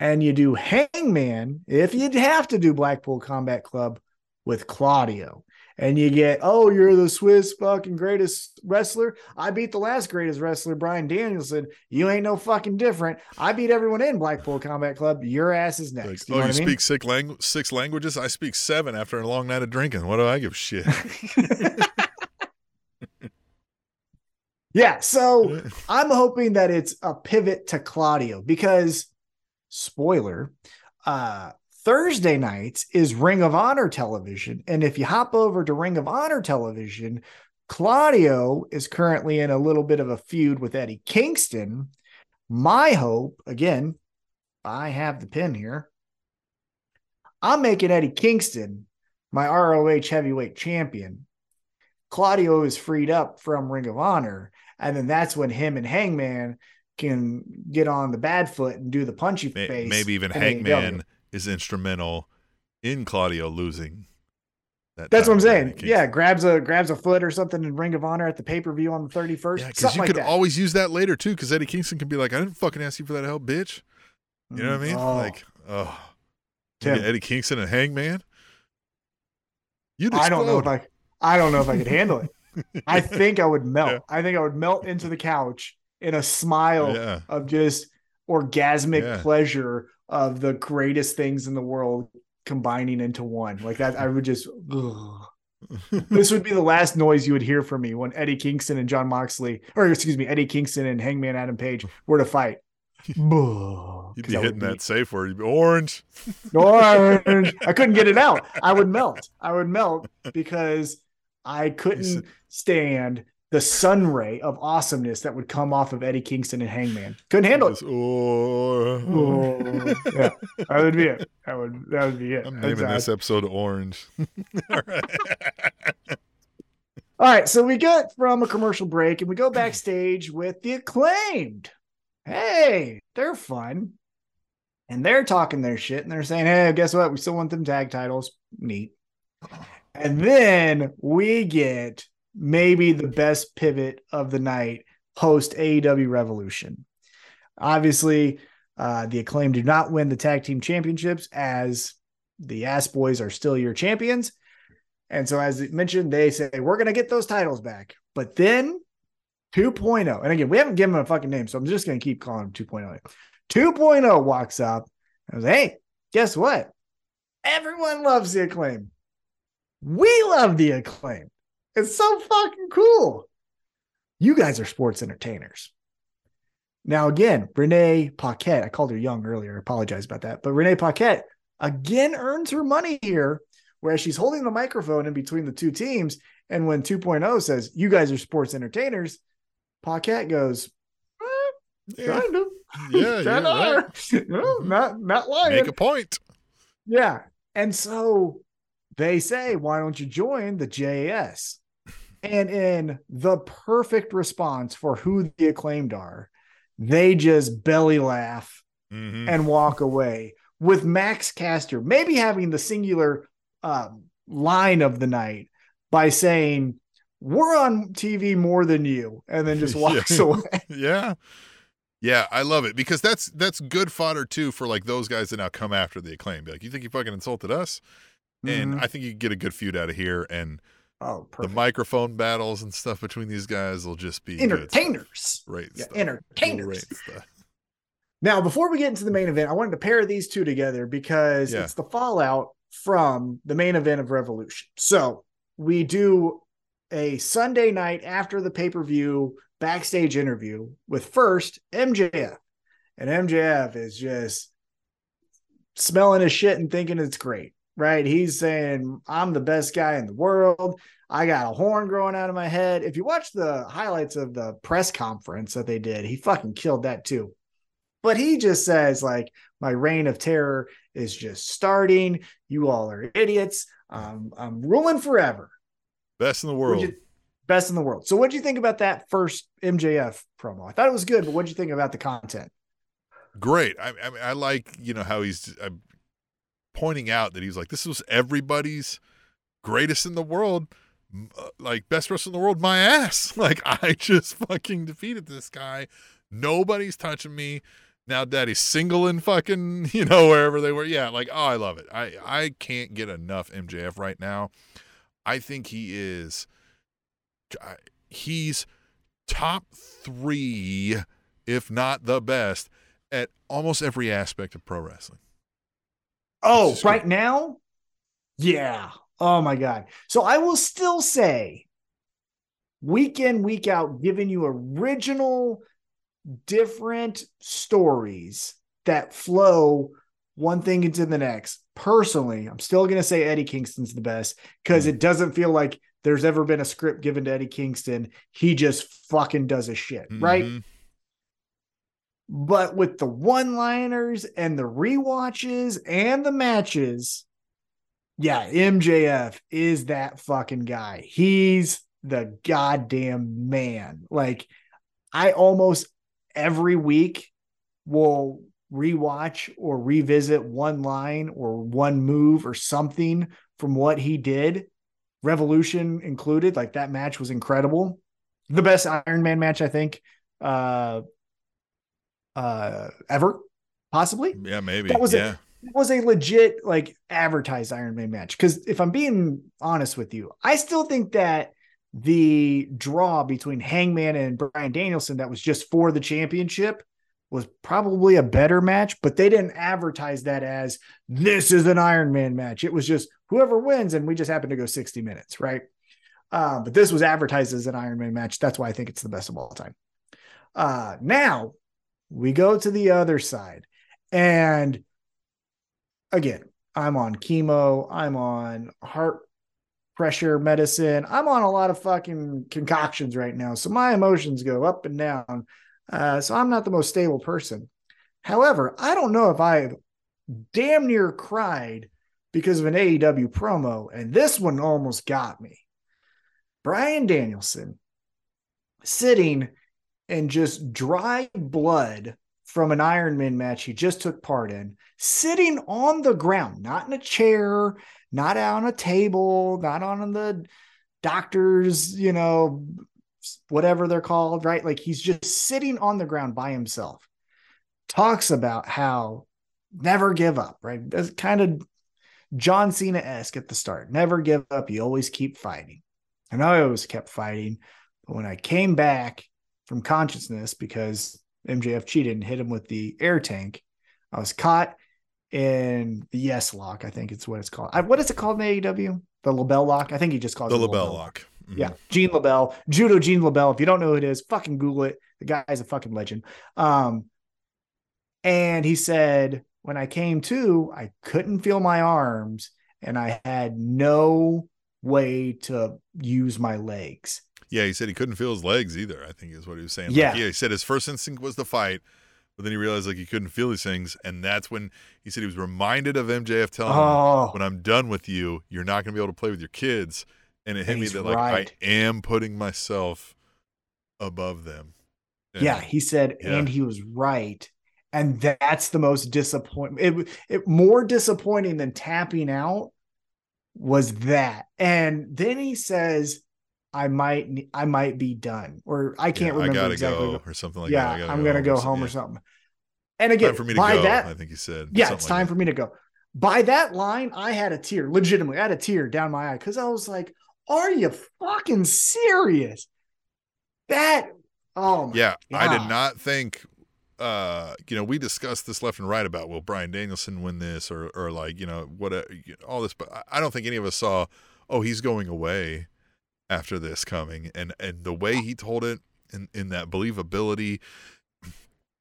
and you do Hangman if you'd have to do Blackpool Combat Club with Claudio. And you get, oh, you're the Swiss fucking greatest wrestler. I beat the last greatest wrestler, Bryan Danielson. You ain't no fucking different. I beat everyone in Blackpool Combat Club. Your ass is Like, next. Oh, you oh, know you I mean? speak six, langu- six languages? I speak seven after a long night of drinking. What do I give a shit? yeah. So I'm hoping that it's a pivot to Claudio because spoiler, uh Thursday nights is Ring of Honor television. And if you hop over to Ring of Honor television, Claudio is currently in a little bit of a feud with Eddie Kingston. My hope, again, I have the pin here. I'm making Eddie Kingston my ROH heavyweight champion. Claudio is freed up from Ring of Honor. And then that's when him and Hangman can get on the bad foot and do the punchy May- face. Maybe even Hangman is instrumental in Claudio losing. That That's what I'm saying. Yeah, grabs a grabs a foot or something in Ring of Honor at the pay per view on the 31st. Yeah, because you like could that. always use that later too. Because Eddie Kingston can be like, "I didn't fucking ask you for that help, bitch." You know what I mean? Mm, oh, Like, oh, Eddie Kingston and Hangman. You'd I don't know if. I I don't know if I could handle it. I think I would melt. Yeah. I think I would melt into the couch in a smile Yeah, of just orgasmic Yeah. pleasure of the greatest things in the world combining into one. Like that, I would just. this would be the last noise you would hear from me when Eddie Kingston and Jon Moxley, or excuse me, Eddie Kingston and Hangman Adam Page were to fight. You'd be hitting that safe word. You'd be orange. orange. I couldn't get it out. I would melt. I would melt because I couldn't stand the sun ray of awesomeness that would come off of Eddie Kingston and Hangman. Couldn't handle it. Oh. Yeah, that would be it. That would that would be it. I'm naming That's- this episode Orange. All right. All right, so we get from a commercial break and we go backstage with the acclaimed. Hey, they're fun. And they're talking their shit and they're saying, hey, guess what? We still want them tag titles. Neat. And then we get maybe the best pivot of the night post AEW Revolution. Obviously, uh, the acclaim do not win the tag team championships as the Ass Boys are still your champions. And so, as mentioned, they say, we're going to get those titles back. But then 2.0. And again, we haven't given him a fucking name, so I'm just going to keep calling him 2.0. 2.0 walks up and goes, Hey, guess what? Everyone loves the acclaim. We love the acclaim. It's so fucking cool. You guys are sports entertainers. Now, again, Renee Paquette, I called her young earlier. I apologize about that. But Renee Paquette again earns her money here, where she's holding the microphone in between the two teams. And when 2.0 says, You guys are sports entertainers, Paquette goes, eh, Yeah, Kind of. yeah, yeah, right. No, not, not lying. Make a point. Yeah. And so they say, why don't you join the JAS? And in the perfect response for who the acclaimed are, they just belly laugh Mhm. and walk away with Max Caster maybe having the singular um, line of the night by saying, We're on TV more than you, and then just walks Yeah. away. yeah. Yeah, I love it because that's that's good fodder too for like those guys that now come after the acclaim. Be like, you think you fucking insulted us? And Mhm. I think you get a good feud out of here, and oh, the microphone battles and stuff between these guys will just be. Entertainers. Right. Yeah, entertainers. Now, before we get into the main event, I wanted to pair these two together because Yeah. it's the fallout from the main event of Revolution. So we do a Sunday night after the pay per view backstage interview with first MJF. And MJF is just smelling his shit and thinking it's great, right? He's saying, I'm the best guy in the world. I got a horn growing out of my head. If you watch the highlights of the press conference that they did, he fucking killed that too. But he just says, like, my reign of terror is just starting. You all are idiots. Um, I'm ruling forever. Best in the world. you- best in the world. So, what do you think about that first MJF promo? I thought it was good, but what do you think about the content? Great. I, I mean, I like you know how he's uh, pointing out that he's like this was everybody's greatest in the world, uh, like best wrestler in the world. My ass. Like I just fucking defeated this guy. Nobody's touching me. Now daddy's single and fucking, you know, wherever they were. Yeah, like, oh, I love it. I, I can't get enough MJF right now. I think he is he's top three, if not the best, at almost every aspect of pro wrestling. Oh, right now? Yeah. Oh my God. So I will still say week in, week out, giving you original, different stories that flow one thing into the next. Personally, I'm still going to say Eddie Kingston's the best because it doesn't feel like there's ever been a script given to Eddie Kingston. He just fucking does his shit, right? But with the one liners and the rewatches and the matches, yeah, MJF is that fucking guy. He's the goddamn man. Like, I almost every week will rewatch or revisit one line or one move or something from what he did, Revolution included. Like, that match was incredible. The best Iron Man match, I think. Uh, uh ever possibly. Yeah, maybe. That was a- yeah. it was a legit like advertised Iron Man match. Because if I'm being honest with you I still think that the draw between Hangman and Bryan Danielson that was just for the championship was probably a better match but they didn't advertise that as this is an Iron Man match. It was just whoever wins and we just happened to go 60 minutes right? Uh, but this was advertised as an Iron Man match. That's why I think it's the best of all time. Uh, now we go to the other side. And again i'm on chemo i'm on heart pressure medicine i'm on a lot of fucking concoctions right now. So my emotions go up and down. Uh, so i'm not the most stable person. However i don't know if i've damn near cried because of an aew promo and this one almost got me. Bryan Danielson sitting and just dry blood from an Ironman match he just took part in, sitting on the ground, not in a chair, not on a table, not on the doctor's, you know, whatever they're called, right? Like he's just sitting on the ground by himself. Talks about how never give up, right? That's kind of John Cena esque at the start. Never give up. You always keep fighting. And I always kept fighting. But when I came back, from consciousness because MJF cheated and hit him with the air tank. I was caught in the yes lock. I think it's what it's called. I, what is it called in AEW? The LeBell lock. I think he just calls The it LeBell lock. Mhm. Yeah, Gene LeBell, Judo Gene LeBell. If you don't know who it is, fucking Google it. The guy's a fucking legend. Um, and he said, when I came to, I couldn't feel my arms and I had no way to use my legs. Yeah, he said he couldn't feel his legs either. I think is what he was saying. Yeah. Like, yeah. He said his first instinct was to fight, but then he realized like he couldn't feel these things, and that's when he said he was reminded of MJF telling him, Oh, "When I'm done with you, you're not going to be able to play with your kids." And it hit me that like right. I am putting myself above them. And- yeah. He said, Yeah. and he was right. And that's the most disappointing. It, it more disappointing than tapping out was that. And then he says, I might, I might be done, or I can't yeah, remember I gotta exactly. go or something like yeah, that. Yeah, I'm gonna go some- home yeah. or something. And again, Time for me to by go. that, I think he said. yeah, it's time for me to go. By that line, I had a tear. Legitimately, I had a tear down my eye because I was like, "Are you fucking serious?" That, oh my, Yeah, I did not think. Uh, you know, we discussed this left and right about will Bryan Danielson win this or or like you know what a, all this, but I don't think any of us saw. Oh, he's going away after this coming, and and the way he told it in in that believability,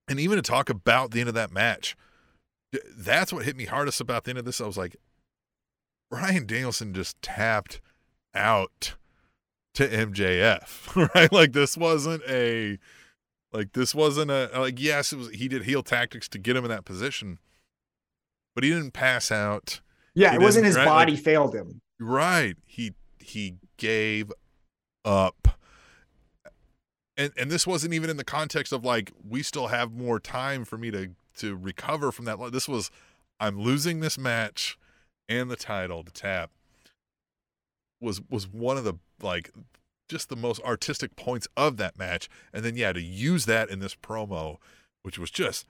and even to talk about the end of that match, that's what hit me hardest about the end of this. I was like, Bryan Danielson just tapped out to MJF, right? Like this wasn't a like this wasn't a like yes, it was he did heel tactics to get him in that position, but he didn't pass out. yeah, He it wasn't his right? body Like- failed him. Right. He he gave up. And and this wasn't even in the context of like we still have more time for me to to recover from that. This was I'm losing this match and the title to tap was was one of the like just the most artistic points of that match. And then yeah, to use that in this promo, which was just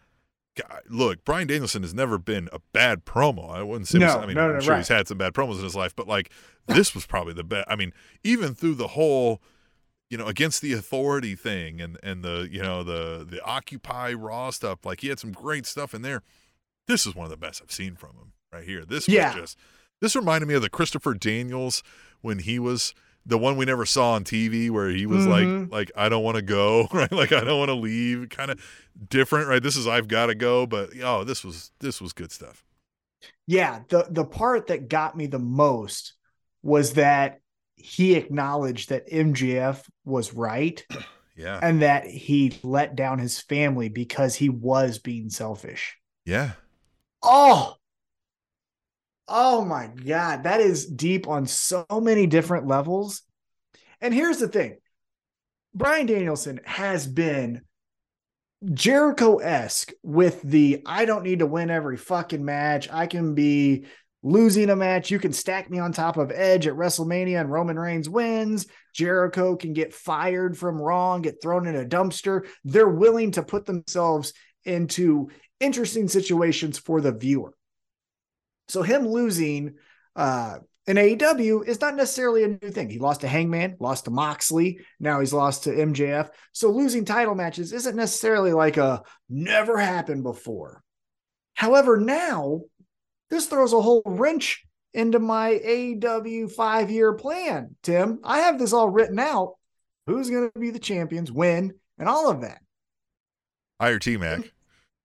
God, look, Bryan Danielson has never been a bad promo. I wouldn't say. No, I mean, no, I'm sure right. he's had some bad promos in his life, but like this was probably the best. I mean, even through the whole, you know, against the authority thing and and the you know the the Occupy Raw stuff, like he had some great stuff in there. This is one of the best I've seen from him right here. This was Yeah. just this reminded me of the Christopher Daniels when he was the one we never saw on TV where he was Mhm. like like I don't want to go, right? Like I don't want to leave, kind of different, right? This is I've got to go, but oh, this was this was good stuff. Yeah, the the part that got me the most was that he acknowledged that MJF was right Yeah. and that he let down his family because he was being selfish. Yeah. Oh, oh my God. That is deep on so many different levels. And here's the thing Bryan Danielson has been Jericho esque with the I don't need to win every fucking match. I can be losing a match. You can stack me on top of Edge at WrestleMania and Roman Reigns wins. Jericho can get fired from and get thrown in a dumpster. They're willing to put themselves into interesting situations for the viewer. So him losing uh in AEW is not necessarily a new thing. He lost to Hangman, lost to Moxley, now he's lost to MJF. So losing title matches isn't necessarily like a never happened before. However, now this throws a whole wrench into my AEW five year plan, Tim. I have this all written out. Who's going to be the champions, when, and all of that. Hire T Mac.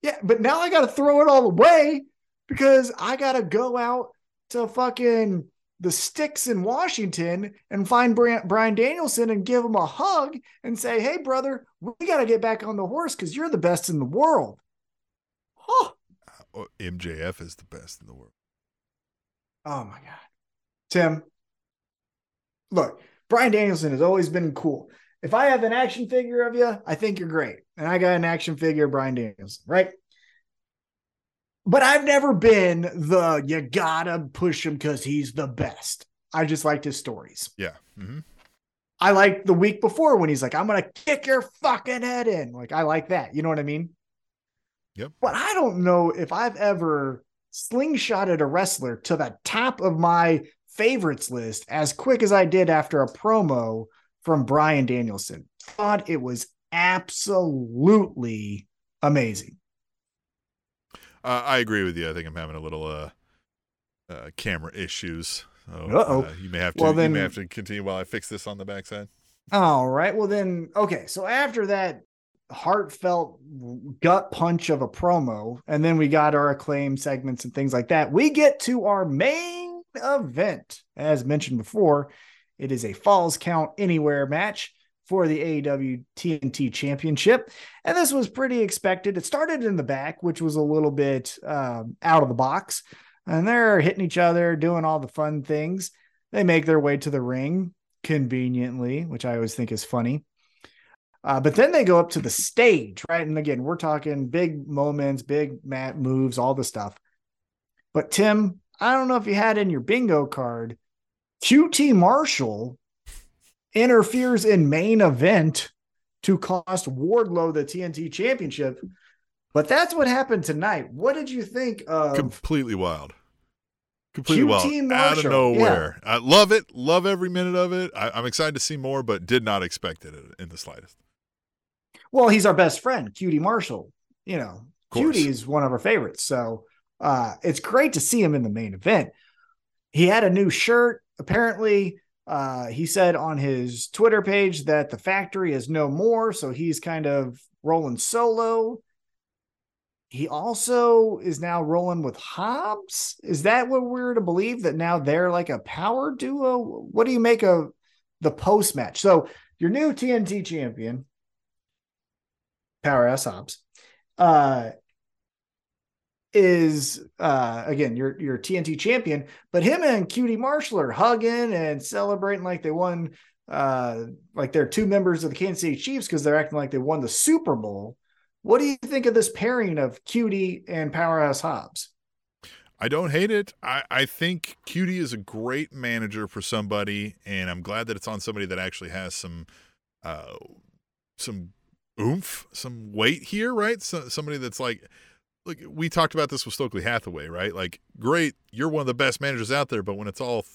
Yeah, but now I got to throw it all away because I got to go out to fucking the sticks in Washington and find Bryan, Danielson and give him a hug and say, "Hey, brother, we got to get back on the horse because you're the best in the world." Huh. Uh, oh, MJF is the best in the world. Oh my god, Tim. Look, Bryan Danielson has always been cool. If I have an action figure of you, I think you're great, and I got an action figure of Bryan Danielson, right? But I've never been the you gotta push him because he's the best. I just liked his stories. Yeah. hmm I liked the week before when he's like, I'm gonna kick your fucking head in. Like, I like that. You know what I mean? Yep. But I don't know if I've ever slingshotted a wrestler to the top of my favorites list as quick as I did after a promo from Bryan Danielson. Thought it was absolutely amazing. Uh, I agree with you. I think I'm having a little uh, uh, camera issues. So, uh, you may have to. Well, then, you may have to continue while I fix this on the backside. All right. Well, then, okay. So after that heartfelt gut punch of a promo, and then we got our acclaim segments and things like that, we get to our main event. As mentioned before, it is a Falls Count Anywhere match for the AEW TNT Championship. And this was pretty expected. It started in the back, which was a little bit um, out of the box. And they're hitting each other, doing all the fun things. They make their way to the ring conveniently, which I always think is funny. Uh, but then they go up to the stage, right? And again, we're talking big moments, big mat moves, all the stuff. But Tim, I don't know if you had in your bingo card, QT Marshall interferes in main event to cost Wardlow the TNT championship. But that's what happened tonight. What did you think of Completely wild. Completely QT wild. Out of nowhere. I love it. Love every minute of it. I, I'm excited to see more, but did not expect it in the slightest. Well, he's our best friend, QT Marshall. You know. QT is one of our favorites. So uh, it's great to see him in the main event. He had a new shirt. Apparently, uh, he said on his Twitter page that the factory is no more. So he's kind of rolling solo. He also is now rolling with Hobbs. Is that what we're to believe that now they're like a power duo? What do you make of the post match? So your new TNT champion, Power Powerhouse Hobbs, uh, is uh again your your TNT champion, but him and QT Marshall are hugging and celebrating like they won uh like they're two members of the Kansas City Chiefs because they're acting like they won the Super Bowl. What do you think of this pairing of QT and Powerhouse Hobbs? I don't hate it. I, I think QT is a great manager for somebody, and I'm glad that it's on somebody that actually has some uh some oomph, some weight here, right? So, somebody that's like like we talked about this with Stokely Hathaway, right? Like, great, you're one of the best managers out there, but when it's all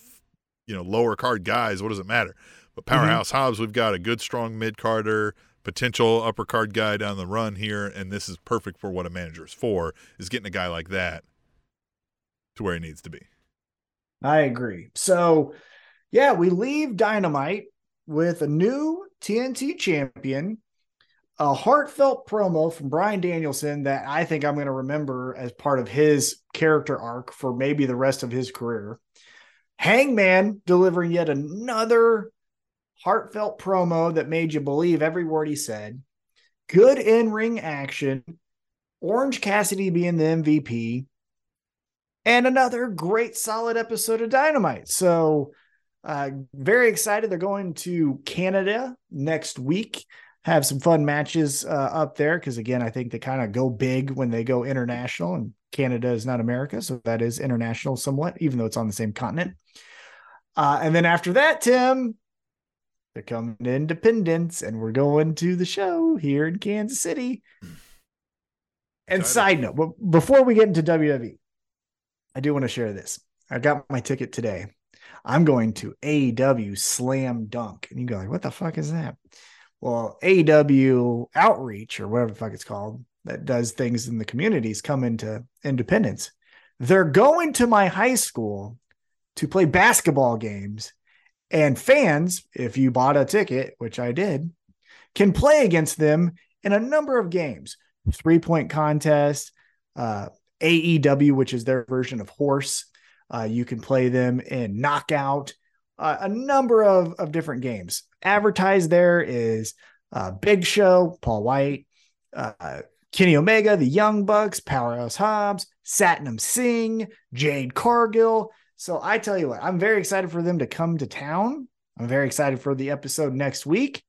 you know lower card guys, what does it matter? But mm-hmm. Powerhouse Hobbs, we've got a good, strong mid carder, potential upper card guy down the run here, and this is perfect for what a manager is for. Is getting a guy like that to where he needs to be. I agree. So, yeah, we leave Dynamite with a new TNT champion, a heartfelt promo from Bryan Danielson that I think I'm going to remember as part of his character arc for maybe the rest of his career. Hangman delivering yet another heartfelt promo that made you believe every word he said. Good in ring action. Orange Cassidy being the MVP and another great solid episode of Dynamite. So, uh, very excited. They're going to Canada next week. Have some fun matches uh, up there because, again, I think they kind of go big when they go international, and Canada is not America, so that is international somewhat, even though it's on the same continent. Uh, and then after that, Tim, they're coming to Independence, and we're going to the show here in Kansas City. And Excited. side note, but before we get into WWE, I do want to share this. I got my ticket today. I'm going to AEW Slam Dunk. And you go like, what the fuck is that? Well, AEW Outreach or whatever the fuck it's called that does things in the communities come into Independence. They're going to my high school to play basketball games. And fans, if you bought a ticket, which I did, can play against them in a number of games. Three point contest, uh, AEW, which is their version of horse. Uh, you can play them in knockout, uh, a number of, of different games. Advertised there is uh, Big Show, Paul White, uh, Kenny Omega, the Young Bucks, Powerhouse Hobbs, Satnam Singh, Jade Cargill. So I tell you what, I'm very excited for them to come to town. I'm very excited for the episode next week.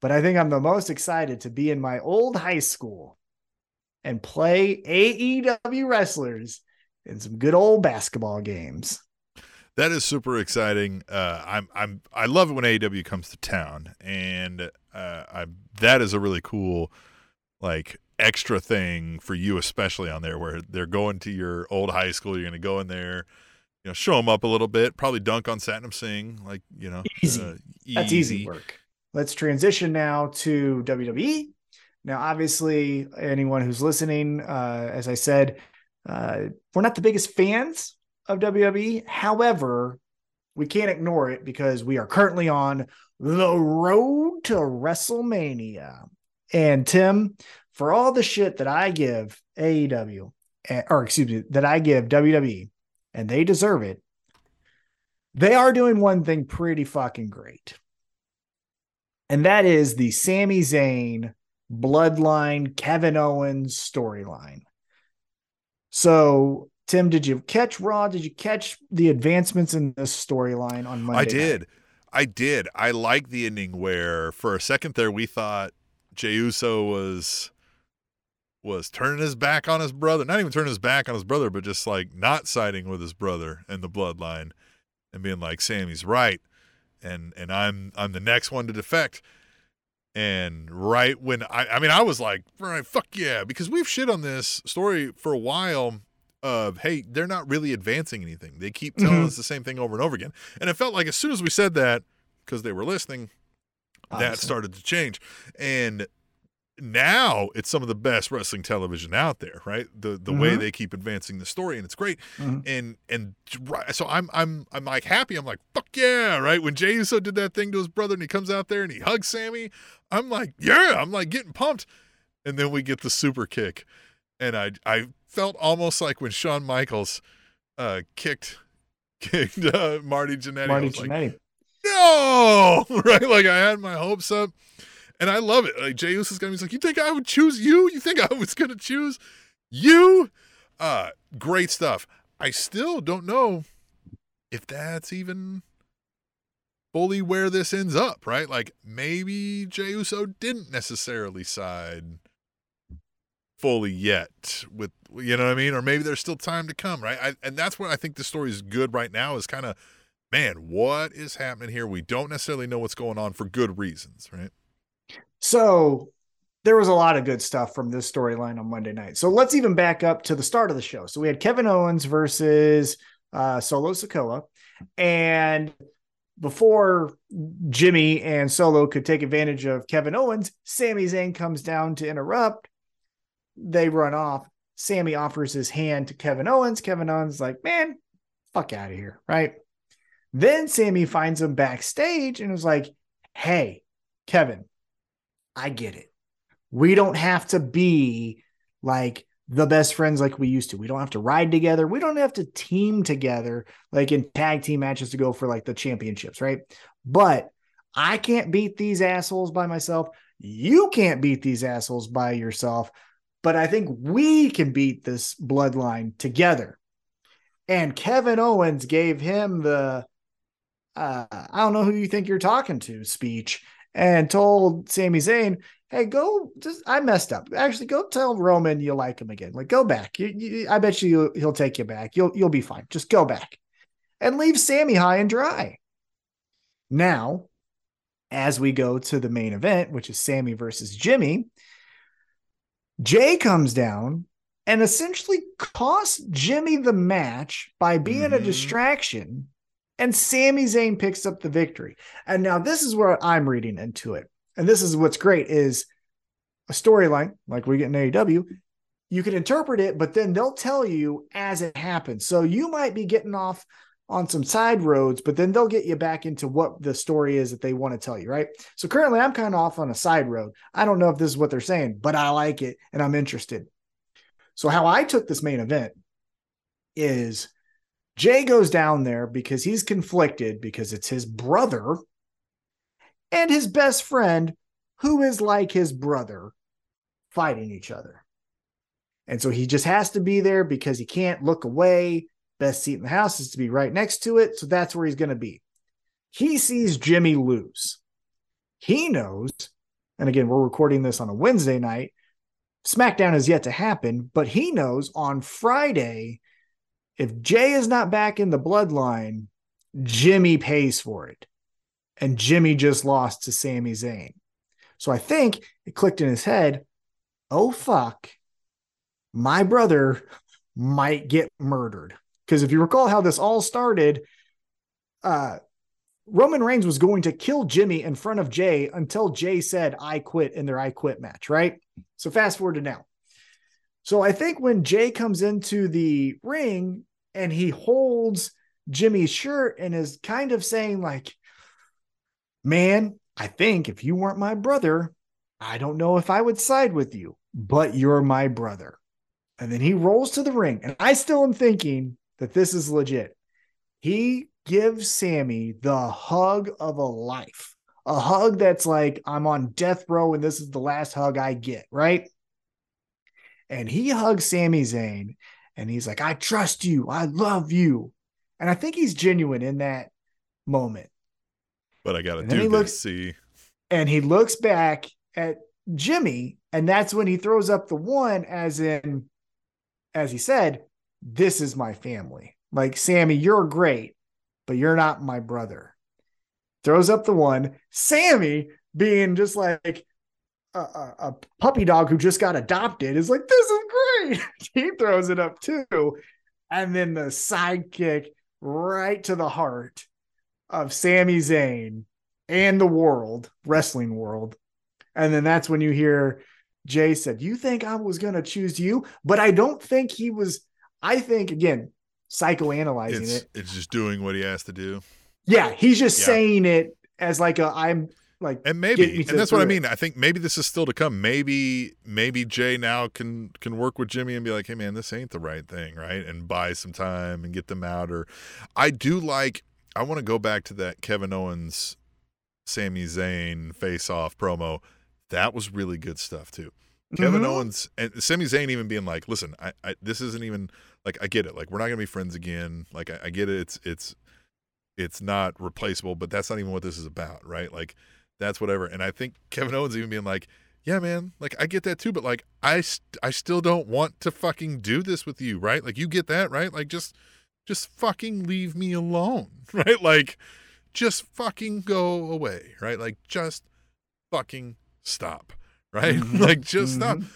But I think I'm the most excited to be in my old high school and play AEW wrestlers in some good old basketball games. That is super exciting. Uh, I'm I'm I love it when AEW comes to town, and uh, I that is a really cool like extra thing for you, especially on there where they're going to your old high school. You're going to go in there, you know, show them up a little bit, probably dunk on Satnam Singh, like you know, Easy. uh, That's easy work. let's transition now to WWE. Now, obviously, anyone who's listening, uh, as I said, uh, we're not the biggest fans of WWE. However, we can't ignore it because we are currently on the road to WrestleMania. And Tim, for all the shit that I give AEW, eh, or excuse me, that I give WWE, and they deserve it, they are doing one thing pretty fucking great. And that is the Sami Zayn bloodline Kevin Owens storyline. So, Tim, did you catch Raw? Did you catch the advancements in this storyline on Monday? I did. Night? I did. I like the ending where for a second there we thought Jey Uso was was turning his back on his brother. Not even turning his back on his brother, but just like not siding with his brother and the bloodline and being like, Sami's right. And and I'm I'm the next one to defect. And right when I I mean I was like, right, fuck yeah, because we've shit on this story for a while of hey, they're not really advancing anything. They keep telling Mhm. us the same thing over and over again. And it felt like as soon as we said that, because they were listening, that started to change. And now it's some of the best wrestling television out there, right? The the way Mhm. they keep advancing the story, and it's great. Mhm. And and right, so I'm I'm I'm like happy. I'm like fuck yeah, right? When Jey Uso did that thing to his brother, and he comes out there and he hugs Sami, I'm like yeah, I'm like getting pumped. And then we get the super kick, and I I felt almost like when Shawn Michaels uh kicked kicked uh, Marty Jannetty. Marty was like, Jannetty. no, right? Like I had my hopes up, and I love it. Like Jey Uso's gonna be like, you think I would choose you? You think I was gonna choose you? Uh, great stuff. I still don't know if that's even fully where this ends up, right? Like maybe Jey Uso didn't necessarily side fully yet with you know what I mean, or maybe there's still time to come, right? I, and that's what I think the story is good right now is kind of man, what is happening here? We don't necessarily know what's going on for good reasons, right? So there was a lot of good stuff from this storyline on Monday night. So let's even back up to the start of the show. So we had Kevin Owens versus uh, Solo Sikoa. And before Jimmy and Solo could take advantage of Kevin Owens, Sami Zayn comes down to interrupt. They run off. Sami offers his hand to Kevin Owens. Kevin Owens is like, man, fuck out of here. Right. Then Sami finds him backstage and was like, hey, Kevin, I get it. We don't have to be like the best friends like we used to. We don't have to ride together. We don't have to team together like in tag team matches to go for like the championships, right? But I can't beat these assholes by myself. You can't beat these assholes by yourself. But I think we can beat this bloodline together. And Kevin Owens gave him the uh, I don't know who you think you're talking to speech and told Sami Zayn, hey, go just I messed up. Actually, go tell Roman you like him again. Like, go back. You, you, I bet you he'll take you back. You'll you'll be fine. Just go back and leave Sami high and dry. Now, as we go to the main event, which is Sami versus Jimmy, Jey comes down and essentially costs Jimmy the match by being a Mhm. distraction. And Sami Zayn picks up the victory. And now this is where I'm reading into it. And this is what's great is a storyline like we get in AEW. You can interpret it, but then they'll tell you as it happens. So you might be getting off on some side roads, but then they'll get you back into what the story is that they want to tell you, right? So currently I'm kind of off on a side road. I don't know if this is what they're saying, but I like it and I'm interested. So how I took this main event is Jey goes down there because he's conflicted because it's his brother and his best friend, who is like his brother, fighting each other. And so he just has to be there because he can't look away. Best seat in the house is to be right next to it. So that's where he's going to be. He sees Jimmy lose. He knows, and again, we're recording this on a Wednesday night. SmackDown is yet to happen, but he knows on Friday, if Jey is not back in the bloodline, Jimmy pays for it. And Jimmy just lost to Sami Zayn. So I think it clicked in his head oh, fuck, my brother might get murdered. Because if you recall how this all started, uh, Roman Reigns was going to kill Jimmy in front of Jey until Jey said, I quit in their I quit match, right? So fast forward to now. So I think when Jey comes into the ring and he holds Jimmy's shirt and is kind of saying, like, man, I think if you weren't my brother, I don't know if I would side with you, but you're my brother. And then he rolls to the ring. And I still am thinking that this is legit. He gives Sami the hug of a life, a hug that's like, I'm on death row and this is the last hug I get, right? And he hugs Sami Zayn and he's like, I trust you. I love you. And I think he's genuine in that moment. But I got to do he this. looks- see, And he looks back at Jimmy. And that's when he throws up the one, as in, as he said, This is my family. Like, Sami, you're great, but you're not my brother. Throws up the one. Sami, being just like a, a, a puppy dog who just got adopted, is like, This is great. he throws it up too. And then the sidekick right to the heart of Sami Zayn and the world, wrestling world. And then that's when you hear Jey said, You think I was going to choose you? But I don't think he was. I think, again, psychoanalyzing it's it. it's just doing what he has to do, Yeah, he's just Yeah. saying it as like a, I'm like, and maybe, and that's what I it. mean. I think maybe this is still to come. Maybe maybe Jey now can can work with Jimmy and be like, hey man, this ain't the right thing, right? And buy some time and get them out. Or I do like. I want to go back to that Kevin Owens, Sami Zayn face off promo. That was really good stuff too. Kevin Mhm. Owens and Sami Zayn even being like, "Listen, I, I this isn't even like I get it. Like we're not gonna be friends again. Like I, I get it. It's it's it's not replaceable, but that's not even what this is about, right? Like that's whatever." And I think Kevin Owens even being like, "Yeah, man. Like I get that too, but like I st- I still don't want to fucking do this with you, right? Like you get that, right? Like just just fucking leave me alone, right? Like just fucking go away, right? Like just fucking stop." Right? Mhm. like just stop Mhm.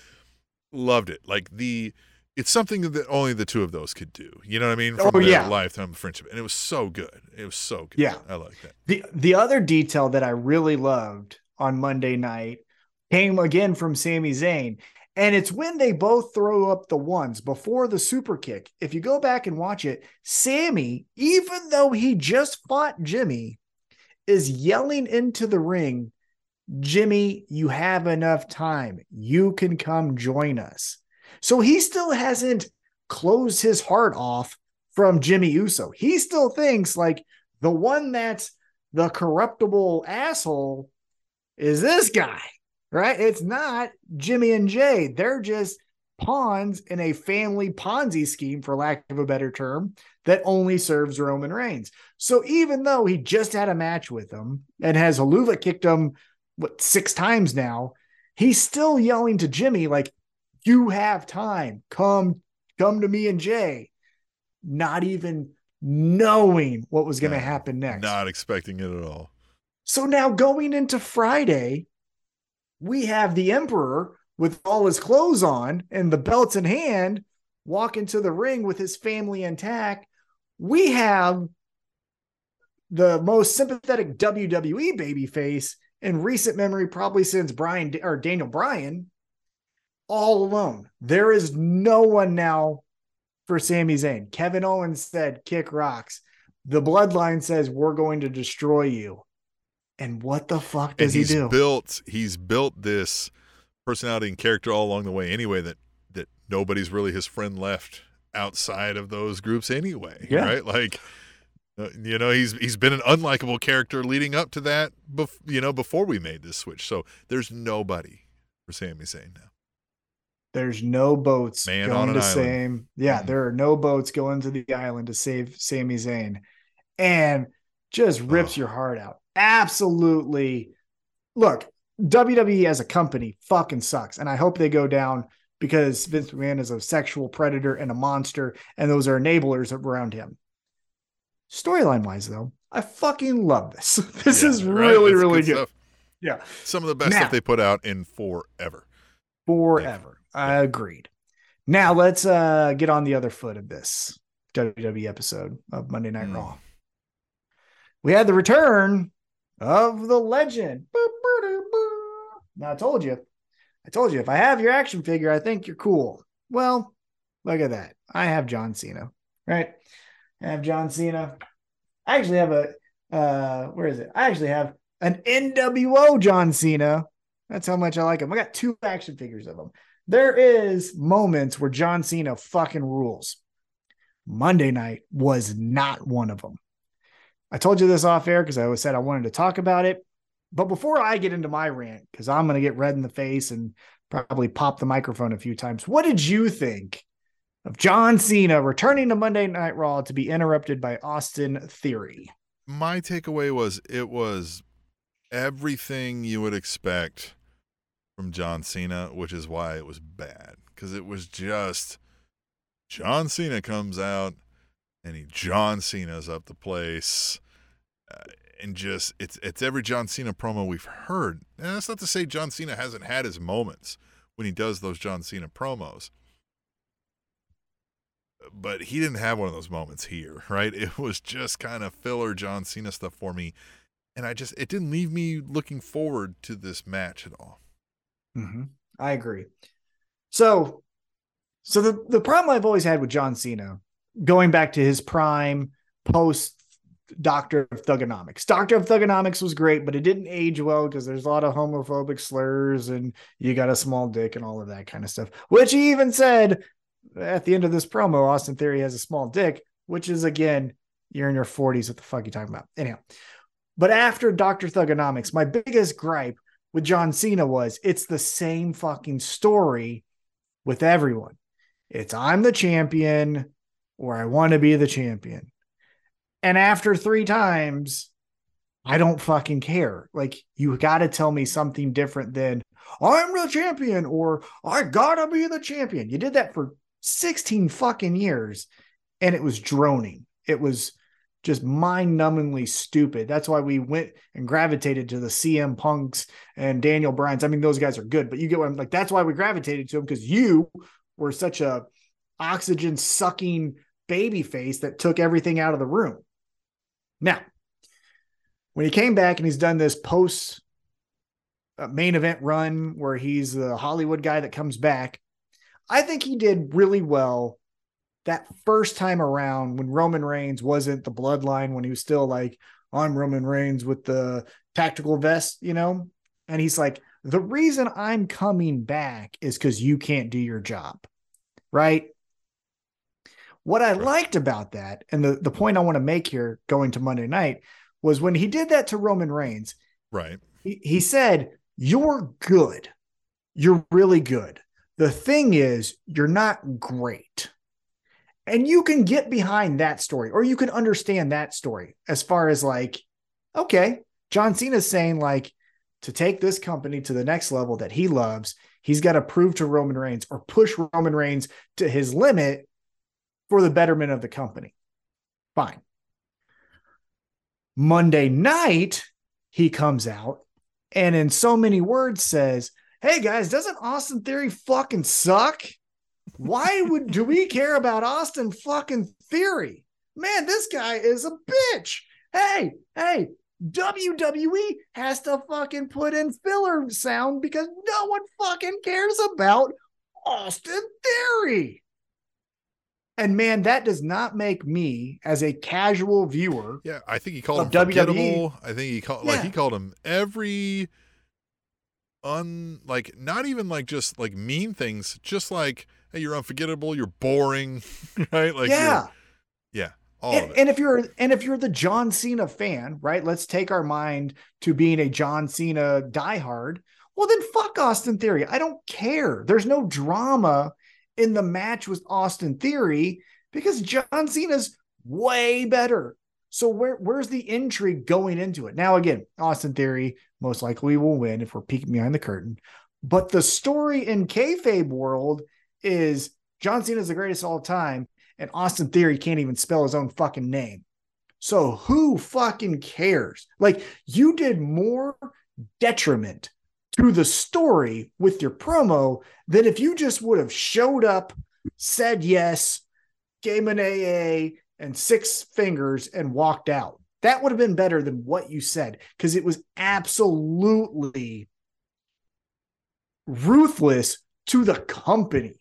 loved it. Like the it's something that only the two of those could do. You know what I mean? Oh, their yeah. lifetime of friendship, and it was so good. It was so good. Yeah. I like that. The the other detail that I really loved on Monday night came again from Sami Zayn. And it's when they both throw up the ones before the super kick. If you go back and watch it, Sami, even though he just fought Jimmy, is yelling into the ring, Jimmy, you have enough time. You can come join us. So he still hasn't closed his heart off from Jimmy Uso. He still thinks like the one that's the corruptible asshole is this guy, right? It's not Jimmy and Jey. They're just pawns in a family Ponzi scheme, for lack of a better term, that only serves Roman Reigns. So even though he just had a match with him and has Haluva kicked him what six times now, he's still yelling to Jimmy like, "You have time. Come, come to me and Jey." Not even knowing what was going to happen next. Not expecting it at all. So now going into Friday, we have the Emperor with all his clothes on and the belts in hand walk into the ring with his family intact. We have the most sympathetic WWE babyface in recent memory, probably since Bryan or Daniel Bryan, all alone. There is no one now for Sami Zayn. Kevin Owens said, kick rocks. The bloodline says, we're going to destroy you. And what the fuck does he do? built he's built this personality and character all along the way anyway that that nobody's really his friend left outside of those groups anyway. Yeah. Right? Like uh, you know, he's he's been an unlikable character leading up to that, bef- you know, before we made this switch. So there's nobody for Sami Zayn now. There's no boats Man going to same. Yeah, Mhm. there are no boats going to the island to save Sami Zayn, and just rips Ugh. your heart out. Absolutely. Look, WWE as a company fucking sucks, and I hope they go down because Vince McMahon is a sexual predator and a monster, and those are enablers around him. Storyline wise, though, I fucking love this. This Yeah, is really, It's really good. stuff. Yeah. Some of the best Now- stuff they put out in forever. forever. I agreed. Now let's uh get on the other foot of this WWE episode of Monday Night Hmm. Raw. we had the return of the legend. Now I told you, I told you, if I have your action figure, I think you're cool. Well, look at that. I have John Cena, right? I have John Cena. I actually have a uh where is it? I actually have an NWO John Cena. That's how much I like him. I got two action figures of him. There is moments where John Cena fucking rules. Monday night was not one of them. I told you this off air because I always said I wanted to talk about it. But before I get into my rant, because I'm going to get red in the face and probably pop the microphone a few times, what did you think of John Cena returning to Monday Night Raw to be interrupted by Austin Theory? My takeaway was it was everything you would expect from John Cena, which is why it was bad because it was just John Cena comes out and he John Cena's up the place. Uh, and just it's it's every John Cena promo we've heard. And that's not to say John Cena hasn't had his moments when he does those John Cena promos. But he didn't have one of those moments here, right? It was just kind of filler John Cena stuff for me. And I just it didn't leave me looking forward to this match at all. Mm-hmm. I agree. So so the, the problem I've always had with John Cena, going back to his prime post Doctor of Thuganomics. Doctor of Thuganomics was great, but it didn't age well because there's a lot of homophobic slurs and you got a small dick and all of that kind of stuff. Which he even said at the end of this promo, Austin Theory has a small dick, which is again, you're in your 40s. What the fuck are you talking about? Anyhow, but after Doctor Thuganomics, my biggest gripe with John Cena was it's the same fucking story with everyone. It's I'm the champion or I want to be the champion. And after three times, I don't fucking care. Like, you got to tell me something different than I'm the champion or I gotta be the champion. You did that for 16 fucking years and it was droning. It was just mind numbingly stupid. That's why we went and gravitated to the CM Punks and Daniel Bryan's. I mean, those guys are good, but you get what I'm like. That's why we gravitated to them because you were such a oxygen sucking baby face that took everything out of the room. Now, when he came back and he's done this post uh, main event run where he's the Hollywood guy that comes back, I think he did really well that first time around when Roman Reigns wasn't the bloodline, when he was still like, I'm Roman Reigns with the tactical vest, you know? And he's like, the reason I'm coming back is because you can't do your job. Right. What I liked about that, and the, the point I want to make here going to Monday night, was when he did that to Roman Reigns. Right. He, he said, You're good. You're really good. The thing is, you're not great. And you can get behind that story, or you can understand that story as far as like, okay, John Cena's saying, like, to take this company to the next level that he loves, he's got to prove to Roman Reigns or push Roman Reigns to his limit for the betterment of the company. Fine. Monday night, he comes out and in so many words says, Hey guys, doesn't Austin Theory fucking suck? Why would do we care about Austin fucking Theory? Man, this guy is a bitch. Hey, hey, WWE has to fucking put in filler sound because no one fucking cares about Austin Theory. And man, that does not make me as a casual viewer. Yeah, I think he called him forgettable. I think he called yeah. like he called him every un like not even like just like mean things, just like hey, you're unforgettable, you're boring, right? Like yeah, yeah. And, and, if you're and if you're the John Cena fan, right? Let's take our mind to being a John Cena diehard. Well, then fuck Austin Theory. I don't care. There's no drama in the match with Austin Theory because John Cena's way better. So where where's the intrigue going into it? Now again, Austin Theory most likely will win if we're peeking behind the curtain. But the story in kayfabe world is John Cena's the greatest all time, and Austin Theory can't even spell his own fucking name. So who fucking cares? Like you did more detriment to the story with your promo than if you just would have showed up, said yes, gave an AA and six fingers and walked out. That would have been better than what you said because it was absolutely ruthless to the company.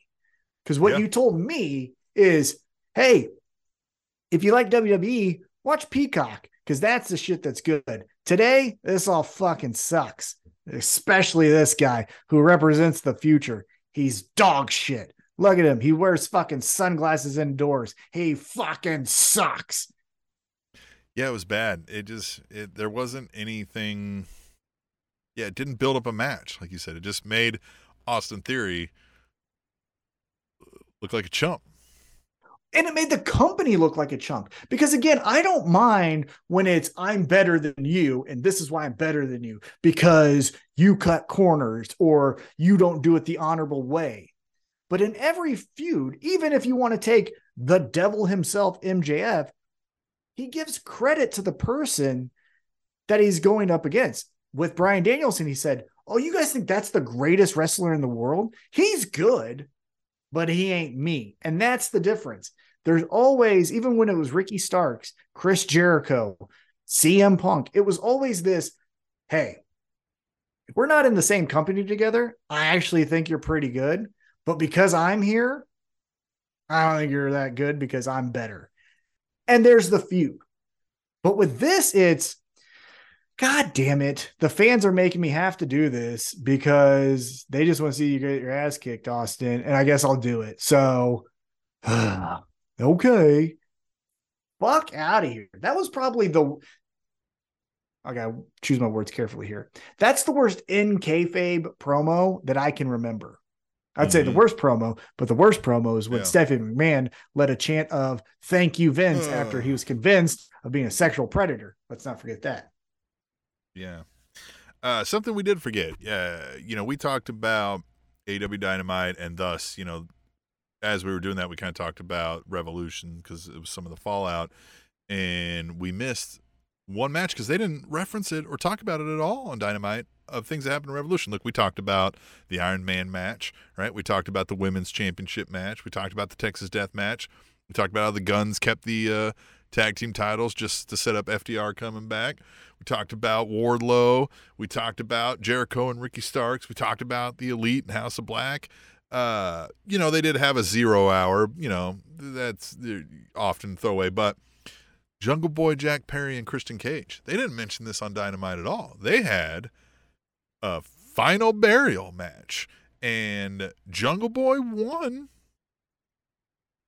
Because what Yeah. you told me is, hey, if you like WWE, watch Peacock because that's the shit that's good. Today, this all fucking sucks, especially this guy who represents the future. He's dog shit. Look at him. He wears fucking sunglasses indoors. He fucking sucks. Yeah, it was bad. It just it there wasn't anything. Yeah, it didn't build up a match, like you said. It just made Austin Theory look like a chump. and it made the company look like a chump because again i don't mind when it's i'm better than you and this is why i'm better than you because you cut corners or you don't do it the honorable way. But in every feud even if you want to take the devil himself mjf he gives credit to the person that he's going up against. With bryan danielson he said oh you guys think that's the greatest wrestler in the world? He's good but he ain't me. And that's the difference. There's always, even when it was Ricky Starks, Chris Jericho, CM Punk, it was always this hey, we're not in the same company together, I actually think you're pretty good. But because I'm here, I don't think you're that good because I'm better. And there's the feud. But with this, it's God damn it. The fans are making me have to do this because they just want to see you get your ass kicked, Austin. And I guess I'll do it. So, okay. Fuck out of here. That was probably the. I gotta choose my words carefully here. That's the worst in kayfabe promo that I can remember. I'd say the Mhm. worst promo, but the worst promo is when Yeah. Stephanie McMahon led a chant of "Thank you, Vince" after he was convinced of being a sexual predator. Let's not forget that. Yeah. Uh, something we did forget. Yeah, you know, we talked about AEW Dynamite, and thus, you know, as we were doing that, we kind of talked about Revolution because it was some of the fallout, and we missed one match because they didn't reference it or talk about it at all on Dynamite of things that happened in Revolution. Look, we talked about the Iron Man match, right? We talked about the women's championship match. We talked about the Texas Death match. We talked about how the Guns kept the uh, tag team titles just to set up FTR coming back. We talked about Wardlow. We talked about Jericho and Ricky Starks. We talked about the Elite and House of Black. Uh, you know, they did have a zero hour, you know, that's often throwaway, but Jungle Boy, Jack Perry, and Christian Cage, they didn't mention this on Dynamite at all. They had a final burial match, and Jungle Boy won,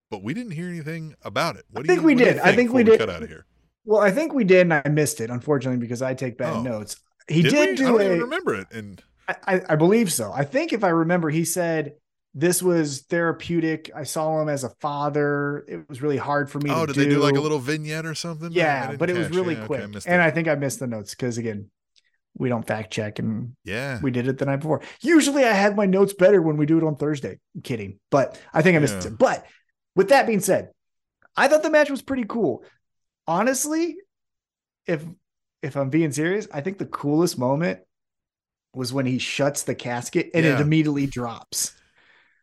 but we didn't hear anything about it. What I do think you, we do did. I think think we did. Cut out of here. Well, I think we did, and I missed it, unfortunately, because I take bad Oh. notes. He Did, did, we? do I a. remember it. And I, I- believe so. I think if I remember, he said this was therapeutic. I saw him as a father. It was really hard for me oh, did they do like a little vignette or something? Yeah, but it was really Yeah, okay, quick. I and. I think I missed the notes because again, we don't fact check and yeah, we did it the night before. Usually I have my notes better when we do it on Thursday. I'm kidding, but I think I missed Yeah. it. But with that being said, I thought the match was pretty cool. Honestly, if if I'm being serious, I think the coolest moment was when he shuts the casket and it immediately drops.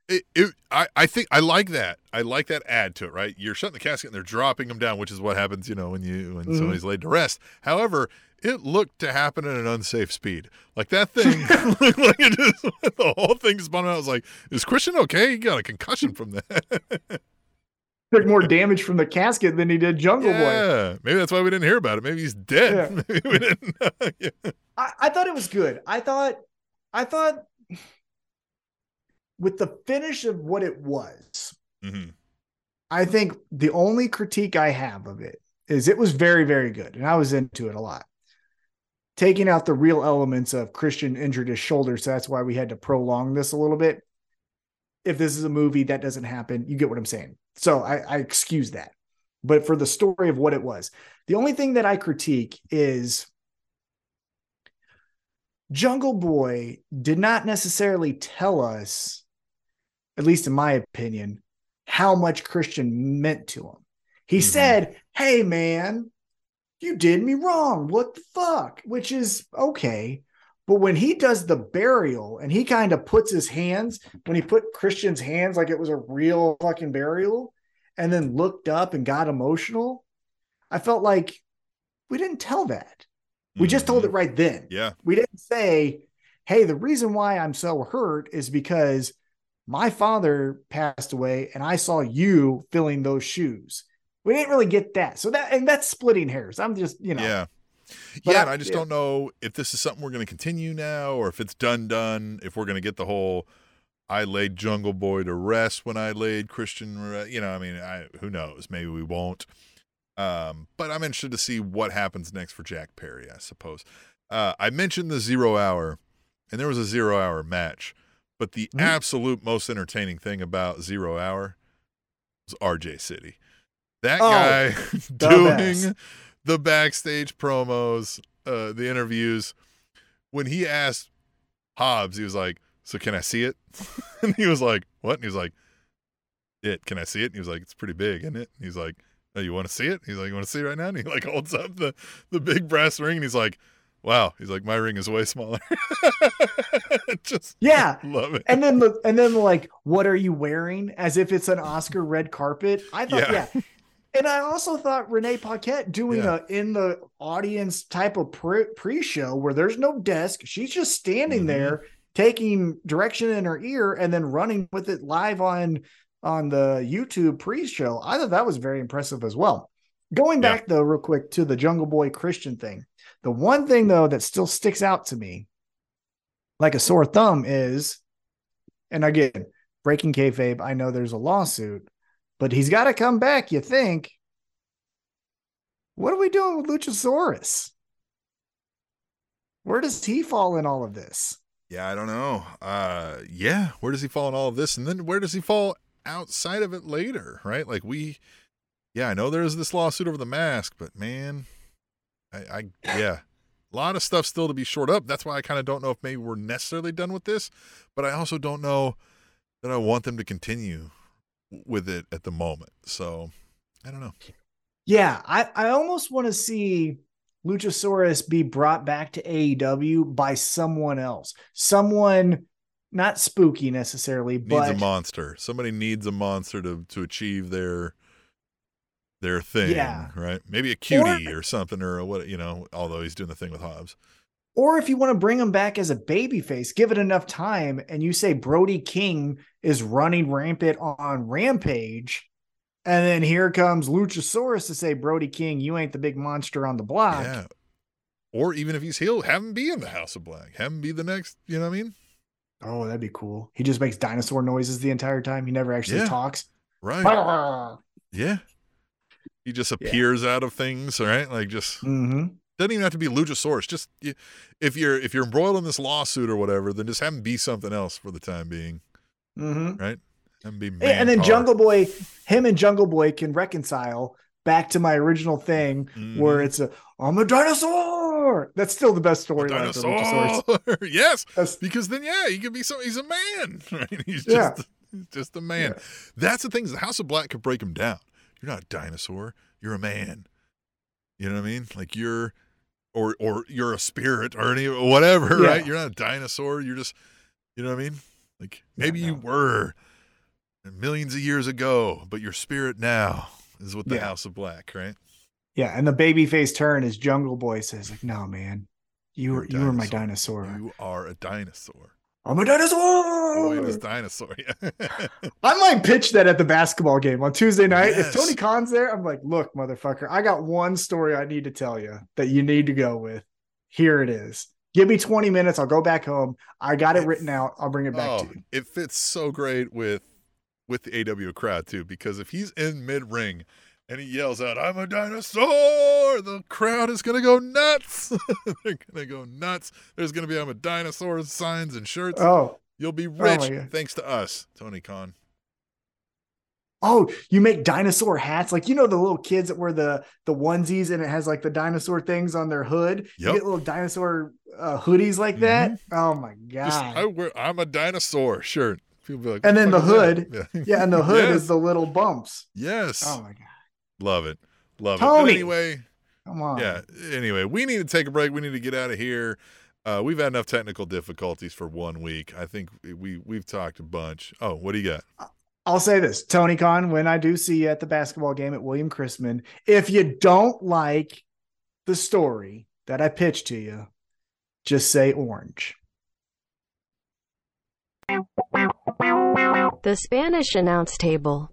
it, it, I, I think I like that. I like that add to it. Right, you're shutting the casket and they're dropping them down, which is what happens, you know, when you when Mhm. somebody's laid to rest. However, it looked to happen at an unsafe speed. Like that thing looked like it just the whole thing spun out. I was like, is Christian okay? He got a concussion from that. Took more damage from the casket than he did Jungle Boy. yeah, maybe that's why we didn't hear about it. Maybe he's dead. Yeah. Maybe we didn't. yeah. I, I thought it was good. I thought, I thought with the finish of what it was, Mhm. I think the only critique I have of it is it was very, very good. And I was into it a lot. Taking out the real elements of Christian injured his shoulder. So that's why we had to prolong this a little bit. If this is a movie that doesn't happen, you get what I'm saying. So I, I excuse that. But for the story of what it was, the only thing that I critique is Jungle Boy did not necessarily tell us, at least in my opinion, how much Christian meant to him. He Mhm. said, Hey, man, you did me wrong. What the fuck? Which is okay. But when he does the burial and he kind of puts his hands, when he put Christian's hands like it was a real fucking burial, and then looked up and got emotional, I felt like we didn't tell that. We just told it mm-hmm. right then. Yeah. We didn't say, hey, the reason why I'm so hurt is because my father passed away and I saw you filling those shoes. We didn't really get that. So that and that's splitting hairs. I'm just, you know. Yeah. But yeah, I- and I just yeah. don't know if this is something we're going to continue now or if it's done done, if we're going to get the whole I laid Jungle Boy to rest when I laid Christian, you know, I mean, I who knows, maybe we won't. Um, but I'm interested to see what happens next for Jack Perry, I suppose. Uh, I mentioned the 0 hour and there was a 0 hour match, but the Mhm. absolute most entertaining thing about 0 hour was RJ City. That Oh, guy doing the backstage promos, uh, the interviews. When he asked Hobbs, he was like, "So can I see it?" and he was like, "What?" And he was like, "It. Can I see it?" And he was like, "It's pretty big, isn't it?" And he's like, "Oh, you want to see it?" He's like, "You want to see it right now?" And he like holds up the the big brass ring, and he's like, "Wow." He's like, "My ring is way smaller." Just Yeah. love it. And then the and then like, what are you wearing? As if it's an Oscar red carpet. I thought, Yeah. yeah. And I also thought Renee Paquette doing Yeah. a in the audience type of pre show where there's no desk. She's just standing Mhm. there taking direction in her ear and then running with it live on on the YouTube pre-show. I thought that was very impressive as well. Going Yeah. back though, real quick to the Jungle Boy Christian thing. The one thing though that still sticks out to me like a sore thumb is, and again, breaking kayfabe. I know there's a lawsuit, but he's got to come back. You think? What are we doing with Luchasaurus? Where does he fall in all of this? Yeah, I don't know. Uh yeah, where does he fall in all of this? And then where does he fall outside of it later, right? Like we yeah, I know there's this lawsuit over the mask, but man, I, I yeah. A lot of stuff still to be shored up. That's why I kind of don't know if maybe we're necessarily done with this, but I also don't know that I want them to continue with it at the moment. So I don't know. Yeah, I, I almost want to see Luchasaurus be brought back to AEW by someone else. Someone not spooky necessarily, Needs but a monster. Somebody needs a monster to to achieve their their thing, Yeah. right? Maybe a QT or, something or what, you know, although he's doing the thing with Hobbs. Or if you want to bring him back as a babyface, give it enough time, and you say Brody King is running rampant on Rampage, and then here comes Luchasaurus to say, Brody King, you ain't the big monster on the block. Yeah. Or even if he's healed, have him be in the House of Black. Have him be the next, you know what I mean? Oh, that'd be cool. He just makes dinosaur noises the entire time. He never actually Yeah. talks. Right. Yeah. He just Yeah. appears out of things, right? Like just hmm doesn't even have to be Luchasaurus. Just if you're if you're embroiled in this lawsuit or whatever, then just have him be something else for the time being, hmm right? Him be and then. Jungle Boy, him and Jungle Boy can reconcile back to my original thing where Mhm. it's a I'm a dinosaur. That's still the best A storyline for Luchasaurus. yes, That's- because then yeah, he could be so he's a man, right? He's Yeah. just he's just a man. That's the thing. is The House of Black could break him down. You're not a dinosaur. You're a man. You know what I mean? Like you're, or or you're a spirit or any whatever, Yeah. right? You're not a dinosaur. You're just, you know what I mean? Like maybe you were millions of years ago, but your spirit now is with the Yeah. House of Black, right? Yeah, and the baby face turn is Jungle Boy says like, "No, man, you were you were my dinosaur. You are a dinosaur. I'm a dinosaur." Boy, this oh. dinosaur. Yeah. I might pitch that at the basketball game on Tuesday night. Yes. If Tony Khan's there, I'm like, "Look, motherfucker, I got one story I need to tell you that you need to go with. Here it is. Give me 20 minutes. I'll go back home. I got it It- written out. I'll bring it back oh, to you." it fits so great with with the AEW crowd too, because if he's in mid ring and he yells out, "I'm a dinosaur," the crowd is gonna go nuts. They're gonna go nuts. There's gonna be "I'm a dinosaur" signs and shirts. Oh, You'll be rich God. thanks to us, Tony Khan. Oh, you make dinosaur hats like you know the little kids that wear the the onesies and it has like the dinosaur things on their hood. You Yep. get little dinosaur uh, hoodies like that. Oh my Just, god! I wear, I'm a dinosaur shirt. People be like, And then the hood, that?" yeah, and the hood yes. is the little bumps. yes. Oh my god! Love it. Love it. But Tony. anyway, Come on. yeah. Anyway, we need to take a break. We need to get out of here. Uh, we've had enough technical difficulties for one week. I think we we've talked a bunch. Oh, what do you got? I'll say this, Tony Khan, when I do see you at the basketball game at William Chrisman, if you don't like the story that I pitched to you, just say orange. The Spanish announce table.